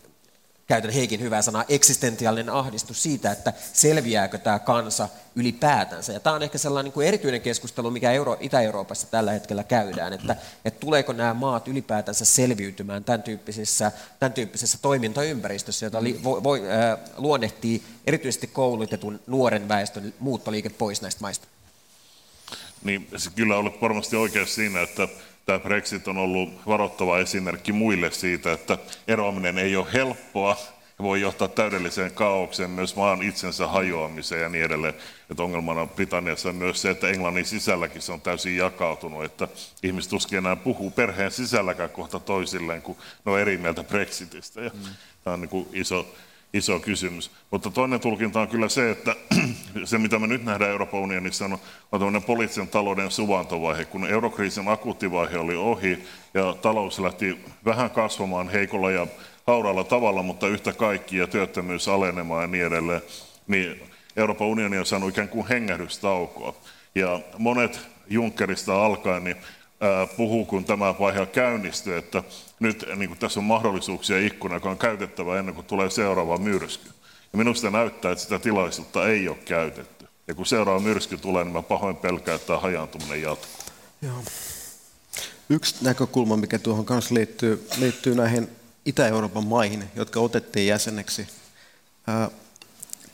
käytän Heikin hyvää sanaa, eksistentiaalinen ahdistus siitä, että selviääkö tämä kansa ylipäätänsä. Ja tämä on ehkä sellainen niin kuin erityinen keskustelu, mikä Euro, Itä-Euroopassa tällä hetkellä käydään, että, että tuleeko nämä maat ylipäätänsä selviytymään tämän tyyppisessä, tämän tyyppisessä toimintaympäristössä, jota li, vo, vo, äh, luonnehtii erityisesti koulutetun nuoren väestön muuttoliike pois näistä maista. Niin se kyllä olet varmasti oikeassa siinä, että tämä Brexit on ollut varoittava esimerkki muille siitä, että eroaminen ei ole helppoa ja voi johtaa täydelliseen kaaukseen, myös maan itsensä hajoamiseen ja niin edelleen. Että ongelmana Britanniassa on myös se, että Englannin sisälläkin se on täysin jakautunut, että ihmiset tuskin enää puhuu perheen sisälläkään kohta toisilleen, kun ne on eri mieltä Brexitistä. Ja mm. Tämä on niin kuin iso, iso kysymys. Mutta toinen tulkinta on kyllä se, että *clears throat* se mitä me nyt nähdään Euroopan unionissa on, on tämmöinen poliittisen talouden suvantovaihe. Kun eurokriisin akuuttivaihe oli ohi ja talous lähti vähän kasvamaan heikolla ja hauraalla tavalla, mutta yhtä kaikki ja työttömyys alenemaan ja niin edelleen, niin Euroopan unioni on saanut ikään kuin hengähdystaukoa. Ja monet Junckerista alkaen niin puhuu, kun tämä vaihe käynnistyy, että nyt niin kuin tässä on mahdollisuuksia ikkuna, joka on käytettävä ennen kuin tulee seuraava myrsky. Ja minusta näyttää, että sitä tilaisuutta ei ole käytetty. Ja kun seuraava myrsky tulee, niin mä pahoin pelkään, että tämä hajaantuminen jatkuu. Joo. Yksi näkökulma, mikä tuohon kanssa liittyy, liittyy näihin Itä-Euroopan maihin, jotka otettiin jäseneksi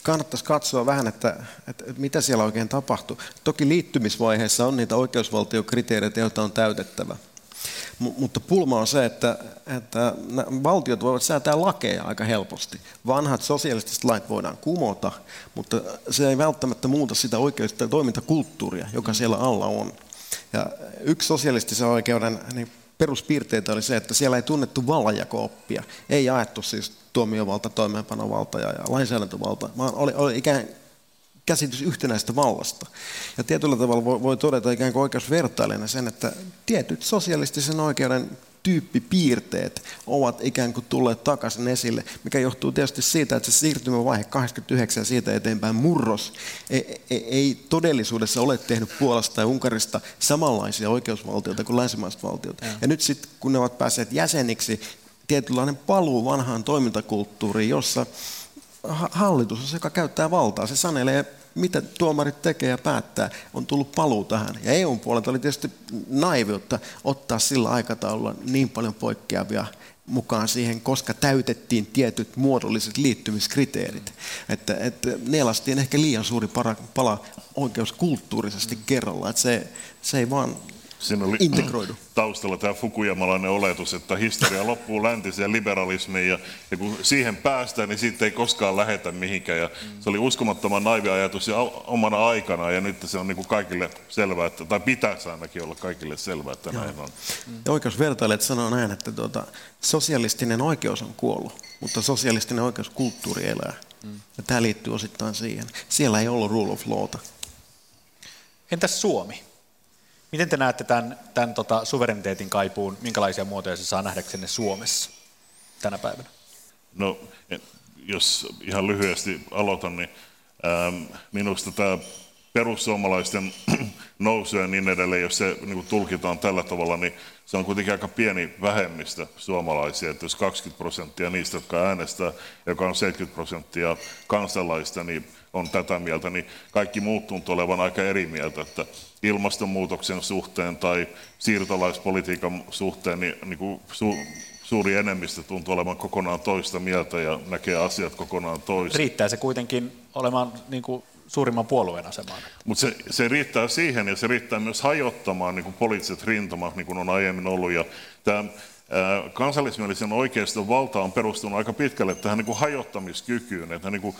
kannattaisi katsoa vähän, että, että mitä siellä oikein tapahtuu. Toki liittymisvaiheessa on niitä oikeusvaltiokriteereitä, joita on täytettävä. Mutta pulma on se, että, että valtiot voivat säätää lakeja aika helposti. Vanhat sosialistiset lait voidaan kumota, mutta se ei välttämättä muuta sitä oikeus- tai toimintakulttuuria, joka siellä alla on. Ja yksi sosialistisen oikeuden niin peruspiirteitä oli se, että siellä ei tunnettu vallanjako-oppia. Ei jaettu siis tuomiovalta, toimeenpanovalta ja, ja lainsäädäntövalta, vaan oli, oli ikään käsitys yhtenäistä vallasta. Ja tietyllä tavalla voi, voi todeta ikään kuin oikeusvertailijana sen, että tietyt sosialistisen oikeuden tyyppipiirteet ovat ikään kuin tulleet takaisin esille, mikä johtuu tietysti siitä, että se siirtymävaihe 89 ja siitä eteenpäin murros ei, ei, ei todellisuudessa ole tehnyt Puolasta ja Unkarista samanlaisia oikeusvaltioita kuin länsimaiset valtiot. Ja, ja nyt sitten, kun ne ovat päässeet jäseniksi, tietynlainen paluu vanhaan toimintakulttuuriin, jossa hallitus on se, joka käyttää valtaa. Se sanelee, mitä tuomarit tekee ja päättää. On tullut paluu tähän. Ja EUn puolelta oli tietysti naiviutta ottaa sillä aikataululla niin paljon poikkeavia mukaan siihen, koska täytettiin tietyt muodolliset liittymiskriteerit. Että, että nielastiin ehkä liian suuri para, pala oikeuskulttuurisesti kerralla. Että se, se ei vaan Siinä oli integroidu. *clears throat* taustalla tämä Fukuyamalainen oletus, että historia loppuu läntiseen liberalismiin ja, ja kun siihen päästään, niin siitä ei koskaan lähetä mihinkään. Ja se oli uskomattoman naivi ajatus ja omana aikana ja nyt se on niin kuin kaikille selvää, että, tai pitäisi ainakin olla kaikille selvää, että Joo. näin on. Ja oikeusvertailijat sanoo näin, että tuota, sosialistinen oikeus on kuollut, mutta sosialistinen oikeuskulttuuri elää. Mm. Ja tämä liittyy osittain siihen. Siellä ei ollut rule of lawta. Entäs Suomi? Miten te näette tämän, tämän tota, suvereniteetin kaipuun, minkälaisia muotoja se saa nähdäksenne Suomessa tänä päivänä? No, jos ihan lyhyesti aloitan, niin ähm, minusta tämä perussuomalaisten *clears throat* nousu ja niin edelleen, jos se niin kuin tulkitaan tällä tavalla, niin se on kuitenkin aika pieni vähemmistö suomalaisia. Että jos 20 prosenttia niistä, jotka äänestää, joka on 70 prosenttia kansalaista, niin on tätä mieltä, niin kaikki muut tuntuu olevan aika eri mieltä, että ilmastonmuutoksen suhteen tai siirtolaispolitiikan suhteen niin, niin kuin su, suuri enemmistö tuntuu olevan kokonaan toista mieltä ja näkee asiat kokonaan toista. Riittää se kuitenkin olemaan niin kuin suurimman puolueen asemaan. Mutta se, se riittää siihen ja se riittää myös hajottamaan niin kuin poliittiset rintamat, niin kuin on aiemmin ollut. Ja tämä kansallismielisen oikeiston valta on perustunut aika pitkälle tähän niin kuin hajottamiskykyyn, että niin kuin,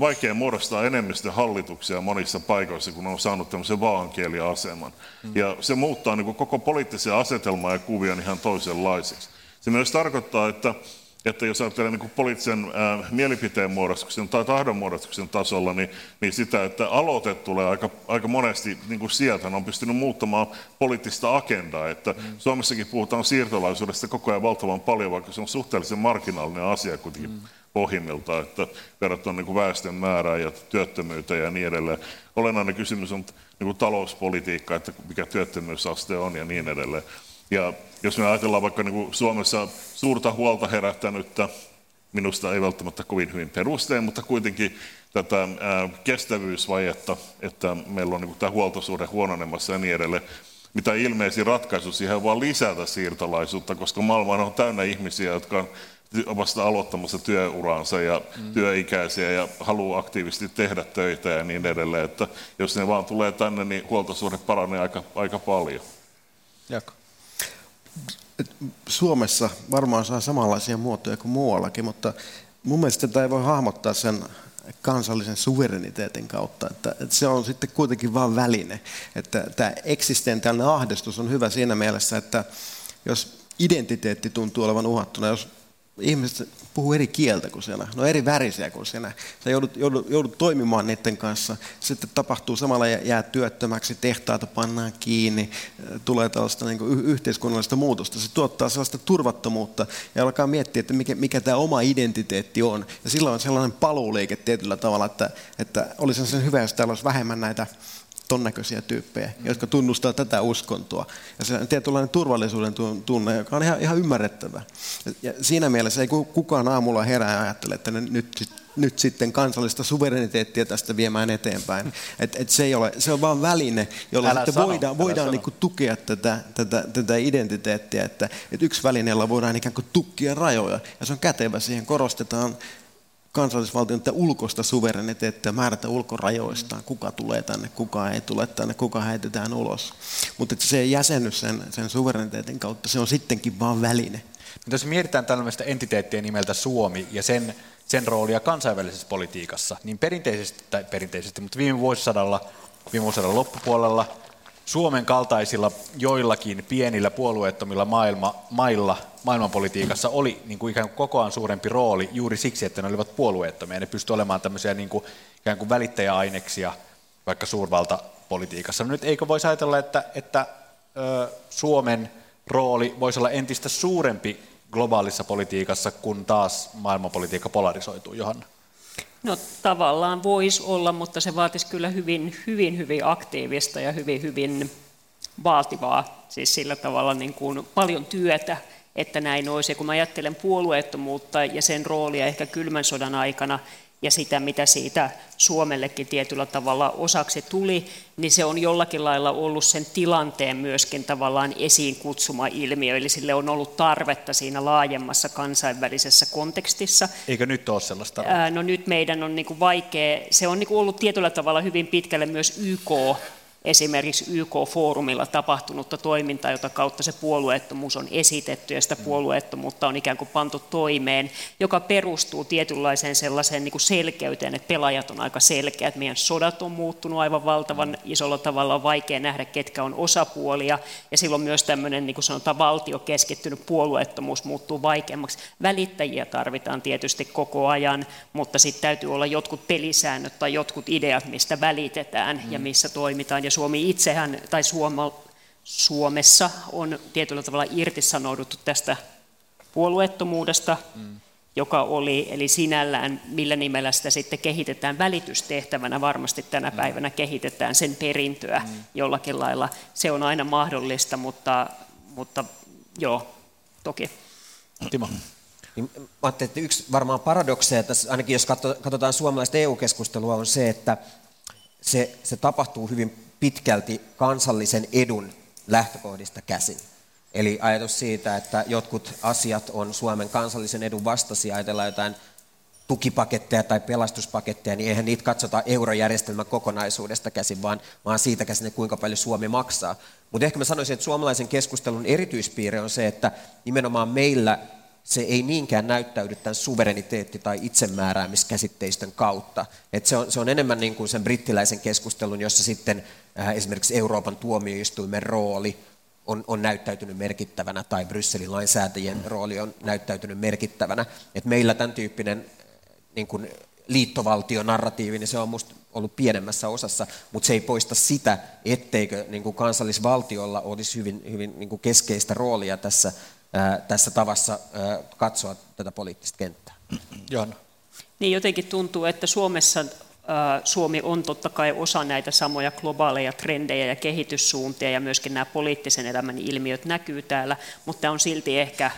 vaikea muodostaa enemmistöhallituksia monissa paikoissa, kun on saanut tämmöisen vaankieliaseman. Mm. Ja se muuttaa niin kuin koko poliittisen asetelmaa ja kuvion ihan toisenlaiseksi. Se myös tarkoittaa, että että jos ajattelee niin poliittisen ää, mielipiteen muodostuksen tai tahdonmuodostuksen tasolla, niin, niin sitä, että aloite tulee aika, aika monesti niin kuin sieltä, on pystynyt muuttamaan poliittista agendaa. Että mm. Suomessakin puhutaan siirtolaisuudesta koko ajan valtavan paljon, vaikka se on suhteellisen marginaalinen asia kuitenkin mm. pohjimmiltaan, että verrattuna niin kuin väestön määrään ja työttömyyteen ja niin edelleen. Olennainen kysymys on niin kuin talouspolitiikka, että mikä työttömyysaste on ja niin edelleen. Ja jos me ajatellaan vaikka niin kuin Suomessa suurta huolta herättänyttä, minusta ei välttämättä kovin hyvin perusteen, mutta kuitenkin tätä kestävyysvajetta, että meillä on niin kuin tämä huoltosuhde huononemassa ja niin edelleen, mitä ilmeisin ratkaisu siihen on vaan lisätä siirtolaisuutta, koska maailma on täynnä ihmisiä, jotka on vasta aloittamassa työuraansa ja mm. työikäisiä ja haluaa aktiivisesti tehdä töitä ja niin edelleen. Että jos ne vaan tulee tänne, niin huoltosuhde paranee aika, aika paljon. Jako. Suomessa varmaan saa samanlaisia muotoja kuin muuallakin, mutta mun mielestä tätä ei voi hahmottaa sen kansallisen suvereniteetin kautta, että, että se on sitten kuitenkin vain väline. Että tämä eksistentiaalinen ahdistus on hyvä siinä mielessä, että jos identiteetti tuntuu olevan uhattuna, jos ihmiset puhuu eri kieltä kuin sinä, no eri värisiä kuin sinä. Sä joudut, joudut, joudut toimimaan niiden kanssa. Sitten tapahtuu samalla jää työttömäksi, tehtaita pannaan kiinni, tulee tällaista niin yhteiskunnallista muutosta. Se tuottaa sellaista turvattomuutta ja alkaa miettiä, että mikä, mikä tämä oma identiteetti on. Ja silloin on sellainen paluuliike tietyllä tavalla, että, että olisi sen hyvä, jos täällä olisi vähemmän näitä ton näköisiä tyyppejä, mm. jotka tunnustaa tätä uskontoa. Ja se on tietynlainen turvallisuuden tunne, joka on ihan, ihan ymmärrettävä. Ja siinä mielessä ei kukaan aamulla herää ja ajattele, että nyt, nyt sitten kansallista suvereniteettia tästä viemään eteenpäin. Et, et se, ei ole, se on vain väline, jolla älä sitten sano, voidaan, voidaan niin kuin tukea tätä, tätä, tätä identiteettiä. Että, että yksi väline, jolla voidaan ikään kuin tukkia rajoja. Ja se on kätevä, siihen korostetaan kansallisvaltion ulkoista suvereniteettia määrätä ulkorajoistaan, kuka tulee tänne, kuka ei tule tänne, kuka heitetään ulos. Mutta se jäsennys sen, sen suvereniteetin kautta, se on sittenkin vain väline. Mutta jos mietitään tällaista entiteettiä nimeltä Suomi ja sen, sen roolia kansainvälisessä politiikassa, niin perinteisesti, tai perinteisesti, mutta viime vuosisadalla, viime vuosisadan loppupuolella Suomen kaltaisilla joillakin pienillä puolueettomilla maailma, mailla maailmanpolitiikassa oli niin kuin ikään kuin kokoaan suurempi rooli juuri siksi, että ne olivat puolueettomia. Ne pystyivät olemaan tämmöisiä niin kuin, ikään kuin välittäjäaineksia vaikka suurvaltapolitiikassa. No nyt eikö voisi ajatella, että, että ö, Suomen rooli voisi olla entistä suurempi globaalissa politiikassa, kun taas maailmanpolitiikka polarisoituu, Johanna? No tavallaan voisi olla, mutta se vaatisi kyllä hyvin, hyvin, hyvin aktiivista ja hyvin, hyvin vaativaa, siis sillä tavalla niin kuin paljon työtä, että näin olisi. Ja kun mä ajattelen puolueettomuutta ja sen roolia ehkä kylmän sodan aikana, ja sitä, mitä siitä Suomellekin tietyllä tavalla osaksi tuli, niin se on jollakin lailla ollut sen tilanteen myöskin tavallaan esiin kutsuma ilmiö, eli sille on ollut tarvetta siinä laajemmassa kansainvälisessä kontekstissa. Eikö nyt ole sellaista? No nyt meidän on niin kuin vaikea, se on niin kuin ollut tietyllä tavalla hyvin pitkälle myös YK esimerkiksi YK-foorumilla tapahtunutta toimintaa, jota kautta se puolueettomuus on esitetty ja sitä mm. puolueettomuutta on ikään kuin pantu toimeen, joka perustuu tietynlaiseen sellaiseen niin kuin selkeyteen, että pelaajat on aika selkeät. Meidän sodat on muuttunut aivan valtavan mm. isolla tavalla, on vaikea nähdä, ketkä on osapuolia ja silloin myös tämmöinen niin kuin sanotaan valtiokeskittynyt puolueettomuus muuttuu vaikeammaksi. Välittäjiä tarvitaan tietysti koko ajan, mutta sitten täytyy olla jotkut pelisäännöt tai jotkut ideat, mistä välitetään ja mm. missä toimitaan. Ja Suomi itsehän, tai Suoma, Suomessa on tietyllä tavalla irtisanouduttu tästä puolueettomuudesta, mm. joka oli, eli sinällään millä nimellä sitä sitten kehitetään välitystehtävänä, varmasti tänä mm. päivänä kehitetään sen perintöä mm. jollakin lailla. Se on aina mahdollista, mutta, mutta joo, toki. Timo. Niin, mä ajattelin, että yksi varmaan paradokseja tässä, ainakin jos katsotaan suomalaista EU-keskustelua, on se, että se, se tapahtuu hyvin pitkälti kansallisen edun lähtökohdista käsin. Eli ajatus siitä, että jotkut asiat on Suomen kansallisen edun vastaisia, ajatellaan jotain tukipaketteja tai pelastuspaketteja, niin eihän niitä katsota eurojärjestelmän kokonaisuudesta käsin, vaan, vaan siitä käsin, kuinka paljon Suomi maksaa. Mutta ehkä mä sanoisin, että suomalaisen keskustelun erityispiirre on se, että nimenomaan meillä se ei niinkään näyttäydy tämän suvereniteetti- tai itsemääräämiskäsitteistön kautta. Et se, on, se on enemmän niin kuin sen brittiläisen keskustelun, jossa sitten esimerkiksi Euroopan tuomioistuimen rooli on, on näyttäytynyt merkittävänä, tai Brysselin lainsäätäjien rooli on näyttäytynyt merkittävänä. Et meillä tämän tyyppinen niin kuin liittovaltionarratiivi, niin se on minusta ollut pienemmässä osassa, mutta se ei poista sitä, etteikö niin kuin kansallisvaltiolla olisi hyvin, hyvin niin kuin keskeistä roolia tässä, ää, tässä tavassa ää, katsoa tätä poliittista kenttää. Johanna. Niin jotenkin tuntuu, että Suomessa Suomi on totta kai osa näitä samoja globaaleja trendejä ja kehityssuuntia ja myöskin nämä poliittisen elämän ilmiöt näkyy täällä, mutta on silti ehkä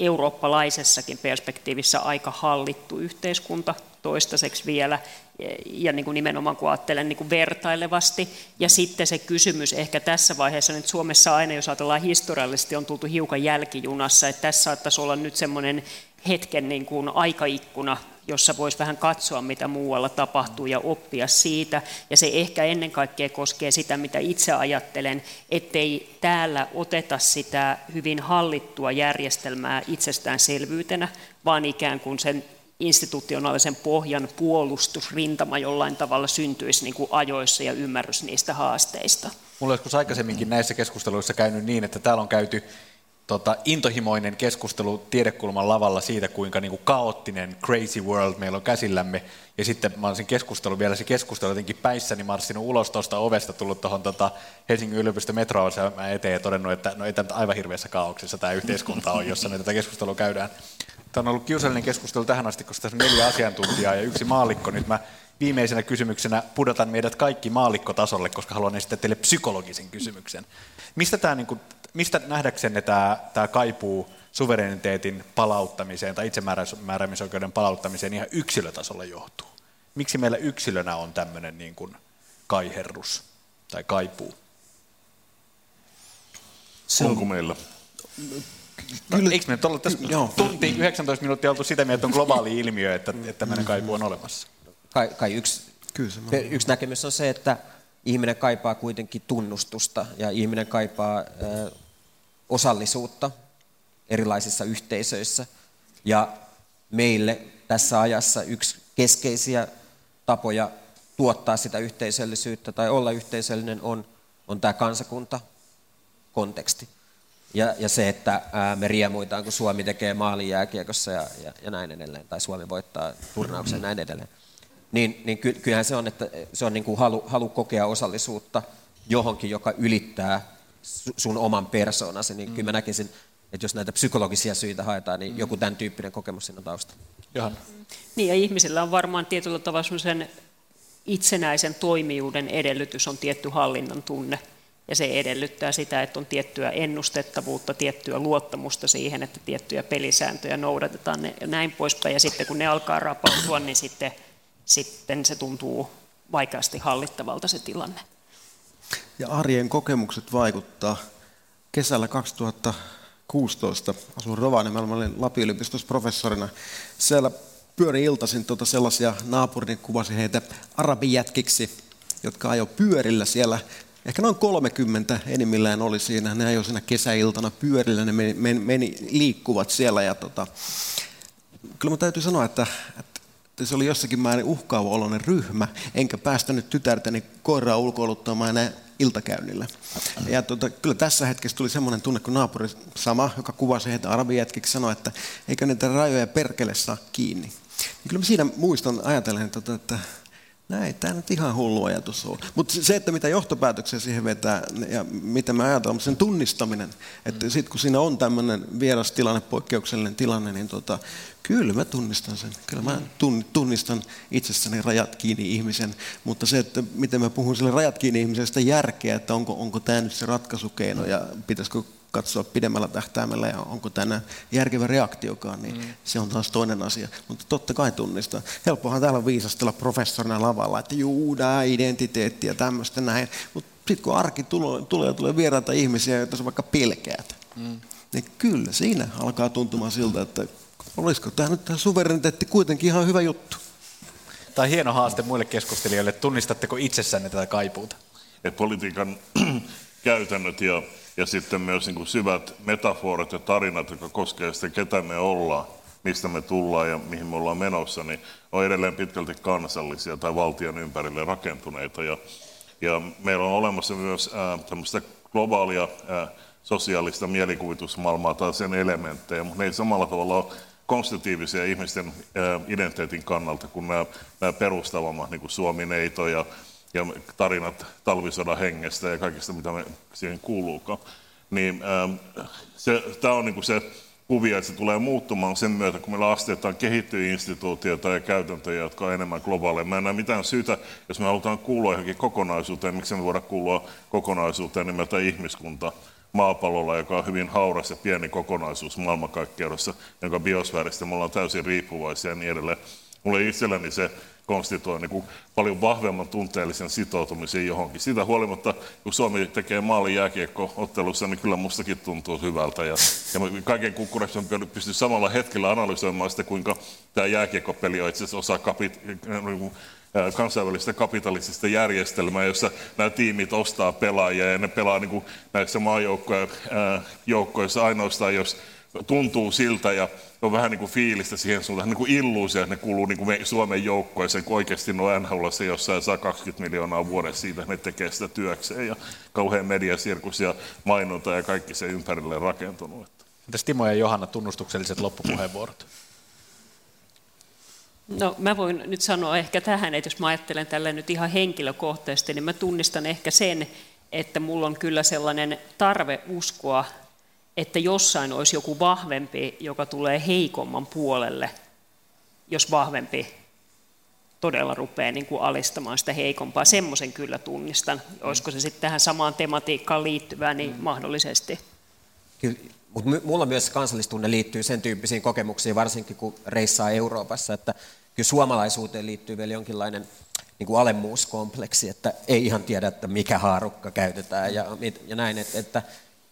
eurooppalaisessakin perspektiivissä aika hallittu yhteiskunta toistaiseksi vielä, ja niin kuin nimenomaan kun ajattelen niin kuin vertailevasti. Ja sitten se kysymys ehkä tässä vaiheessa, että Suomessa aina, jos ajatellaan historiallisesti, on tultu hiukan jälkijunassa, että tässä saattaisi olla nyt semmoinen hetken niin kuin aikaikkuna, jossa voisi vähän katsoa, mitä muualla tapahtuu ja oppia siitä. Ja se ehkä ennen kaikkea koskee sitä, mitä itse ajattelen, ettei täällä oteta sitä hyvin hallittua järjestelmää itsestäänselvyytenä, vaan ikään kuin sen institutionaalisen pohjan puolustusrintama jollain tavalla syntyisi niin kuin ajoissa ja ymmärrys niistä haasteista. Mulla olisi aikaisemminkin näissä keskusteluissa käynyt niin, että täällä on käyty tota, intohimoinen keskustelu tiedekulman lavalla siitä, kuinka niin kuin kaoottinen crazy world meillä on käsillämme. Ja sitten mä olisin keskustelu vielä se keskustelu jotenkin päissäni marssinut ulos tuosta ovesta, tullut tuohon tota Helsingin yliopiston metroon eteen ja todennut, että no ei tämä aivan hirveässä kaauksessa tämä yhteiskunta on, jossa me tätä keskustelua käydään. Tämä on ollut kiusallinen keskustelu tähän asti, koska tässä on neljä asiantuntijaa ja yksi maalikko. Nyt mä viimeisenä kysymyksenä pudotan meidät kaikki maalikkotasolle, koska haluan esittää teille psykologisen kysymyksen. Mistä, tämä, niin kuin, mistä nähdäksenne tämä, tämä kaipuu suvereniteetin palauttamiseen tai itsemääräämisoikeuden palauttamiseen ihan yksilötasolla johtuu? Miksi meillä yksilönä on tämmöinen niin kuin kaiherrus tai kaipuu? Se Onko meillä? Kyllä. Eikö me nyt olla tässä Joo. tunti 19 minuuttia oltu sitä mieltä, että on globaali ilmiö, että, että tämmöinen kaipuu on olemassa? Kai, kai yksi, Kyllä se yksi näkemys on se, että ihminen kaipaa kuitenkin tunnustusta ja ihminen kaipaa ö, osallisuutta erilaisissa yhteisöissä. Ja meille tässä ajassa yksi keskeisiä tapoja tuottaa sitä yhteisöllisyyttä tai olla yhteisöllinen on, on tämä kansakunta, konteksti. Ja, ja se, että me riemuitaan, kun Suomi tekee maalin jääkiekossa ja, ja, ja näin edelleen, tai Suomi voittaa turnauksen ja näin edelleen. Niin, niin ky, kyllähän se on, että se on niin kuin halu, halu kokea osallisuutta johonkin, joka ylittää sun oman persoonasi. Niin mm. kyllä mä näkisin, että jos näitä psykologisia syitä haetaan, niin mm. joku tämän tyyppinen kokemus siinä on taustalla. Johanna. Niin, ja ihmisillä on varmaan tietyllä tavalla sen itsenäisen toimijuuden edellytys on tietty hallinnan tunne ja se edellyttää sitä, että on tiettyä ennustettavuutta, tiettyä luottamusta siihen, että tiettyjä pelisääntöjä noudatetaan ja näin poispäin. Ja sitten kun ne alkaa rapautua, niin sitten, sitten se tuntuu vaikeasti hallittavalta se tilanne. Ja arjen kokemukset vaikuttaa. Kesällä 2016 asuin Rovaniemellä, mä olin Lapin yliopistossa professorina. Siellä pyöri iltaisin tuota sellaisia, naapurini kuvasi heitä arabijätkiksi, jotka ajo pyörillä siellä Ehkä noin 30 enimmillään oli siinä. Ne ajoi siinä kesäiltana pyörillä, ne meni, meni, meni liikkuvat siellä. Ja tota, kyllä mä täytyy sanoa, että, että se oli jossakin määrin uhkaava oloinen ryhmä, enkä päästänyt tytärtäni koiraa ulkoiluttamaan enää iltakäynnillä. Ja tota, kyllä tässä hetkessä tuli semmoinen tunne, kun naapuri sama, joka kuvasi heitä arabijätkiksi, sanoi, että eikö niitä rajoja perkele saa kiinni. Niin kyllä mä siinä muistan ajatellen, että, että näin, tämä nyt ihan hullu ajatus on. Mutta se, että mitä johtopäätöksiä siihen vetää ja mitä me ajatellaan, sen tunnistaminen, että sitten kun siinä on tämmöinen vieras tilanne, poikkeuksellinen tilanne, niin tota, kyllä mä tunnistan sen. Kyllä mä tunnistan itsessäni rajat kiinni ihmisen, mutta se, että miten mä puhun sille rajat kiinni ihmisestä järkeä, että onko, onko tämä nyt se ratkaisukeino ja pitäisikö katsoa pidemmällä tähtäimellä ja onko tänä järkevä reaktiokaan, niin mm. se on taas toinen asia. Mutta totta kai tunnistaa. Helppohan täällä viisastella professorina lavalla, että juu, tämä identiteetti ja tämmöistä näin. Mutta sitten kun arki tulee, tulee, tulee vieraita ihmisiä, joita sä vaikka pelkäät, mm. niin kyllä siinä alkaa tuntumaan siltä, että Olisiko tämä nyt tämä suvereniteetti kuitenkin ihan hyvä juttu? Tai hieno haaste muille keskustelijoille. Tunnistatteko itsessänne tätä kaipuuta? Et politiikan *clears throat* käytännöt ja, ja sitten myös niin kuin syvät metaforat ja tarinat, jotka koskevat sitä, ketä me ollaan, mistä me tullaan ja mihin me ollaan menossa, niin on edelleen pitkälti kansallisia tai valtion ympärille rakentuneita. Ja, ja meillä on olemassa myös ää, tämmöistä globaalia ää, sosiaalista mielikuvitusmaailmaa tai sen elementtejä, mutta ne ei samalla tavalla ole konstitutiivisia ihmisten ää, identiteetin kannalta kuin nämä, nämä perustavammat, niin kuin Suomi-neito ja, ja tarinat talvisodan hengestä ja kaikista, mitä me siihen kuuluukaan. Niin, se, tämä on niin kuin se kuvia, että se tulee muuttumaan sen myötä, kun meillä asteittain kehittyy instituutioita ja käytäntöjä, jotka on enemmän globaaleja. Mä en näe mitään syytä, jos me halutaan kuulua johonkin kokonaisuuteen, miksi me voida kuulua kokonaisuuteen nimeltä ihmiskunta maapallolla, joka on hyvin hauras ja pieni kokonaisuus maailmankaikkeudessa, jonka biosfääristä me ollaan täysin riippuvaisia ja niin edelleen. Mulle itselläni se konstituoi niin kuin paljon vahvemman tunteellisen sitoutumisen johonkin. Siitä huolimatta, kun Suomi tekee maalin jääkiekko-ottelussa, niin kyllä mustakin tuntuu hyvältä. Ja, ja kaiken kukkurassa pystyy samalla hetkellä analysoimaan sitä, kuinka tämä jääkiekkopeli on itse asiassa osa kapit, niin kansainvälistä kapitalistista järjestelmää, jossa nämä tiimit ostaa pelaajia ja ne pelaa niin kuin näissä maajoukkoissa ainoastaan, jos tuntuu siltä ja on vähän niin kuin fiilistä siihen suuntaan, niin kuin illuusio, että ne kuuluu niin kuin Suomen joukkoeseen, kun oikeasti no NHL se jossain saa 20 miljoonaa vuodessa siitä, että ne tekee sitä työkseen ja kauhean mediasirkus ja mainonta ja kaikki se ympärille rakentunut. Entäs Timo ja Johanna tunnustukselliset loppupuheenvuorot? No mä voin nyt sanoa ehkä tähän, että jos mä ajattelen tällä nyt ihan henkilökohtaisesti, niin mä tunnistan ehkä sen, että mulla on kyllä sellainen tarve uskoa että jossain olisi joku vahvempi, joka tulee heikomman puolelle, jos vahvempi todella rupeaa niin kuin alistamaan sitä heikompaa. Semmoisen kyllä tunnistan. Olisiko se sitten tähän samaan tematiikkaan liittyvää, niin mm. mahdollisesti. Kyllä, mutta mulla myös kansallistunne liittyy sen tyyppisiin kokemuksiin, varsinkin kun reissaa Euroopassa, että kyllä suomalaisuuteen liittyy vielä jonkinlainen niin kuin alemmuuskompleksi, että ei ihan tiedä, että mikä haarukka käytetään ja, ja näin, että, että,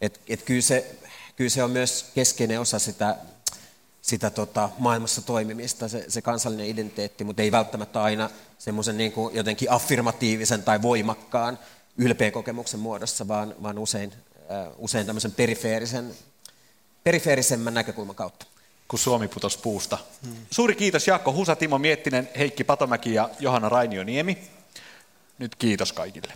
että, että kyllä se kyllä se on myös keskeinen osa sitä, sitä tota, maailmassa toimimista, se, se kansallinen identiteetti, mutta ei välttämättä aina semmoisen niin kuin jotenkin affirmatiivisen tai voimakkaan ylpeän kokemuksen muodossa, vaan, vaan usein, äh, usein tämmöisen perifeerisen, perifeerisemmän näkökulman kautta. Kun Suomi putosi puusta. Hmm. Suuri kiitos Jaakko Husa, Timo Miettinen, Heikki Patomäki ja Johanna Rainioniemi. Nyt kiitos kaikille.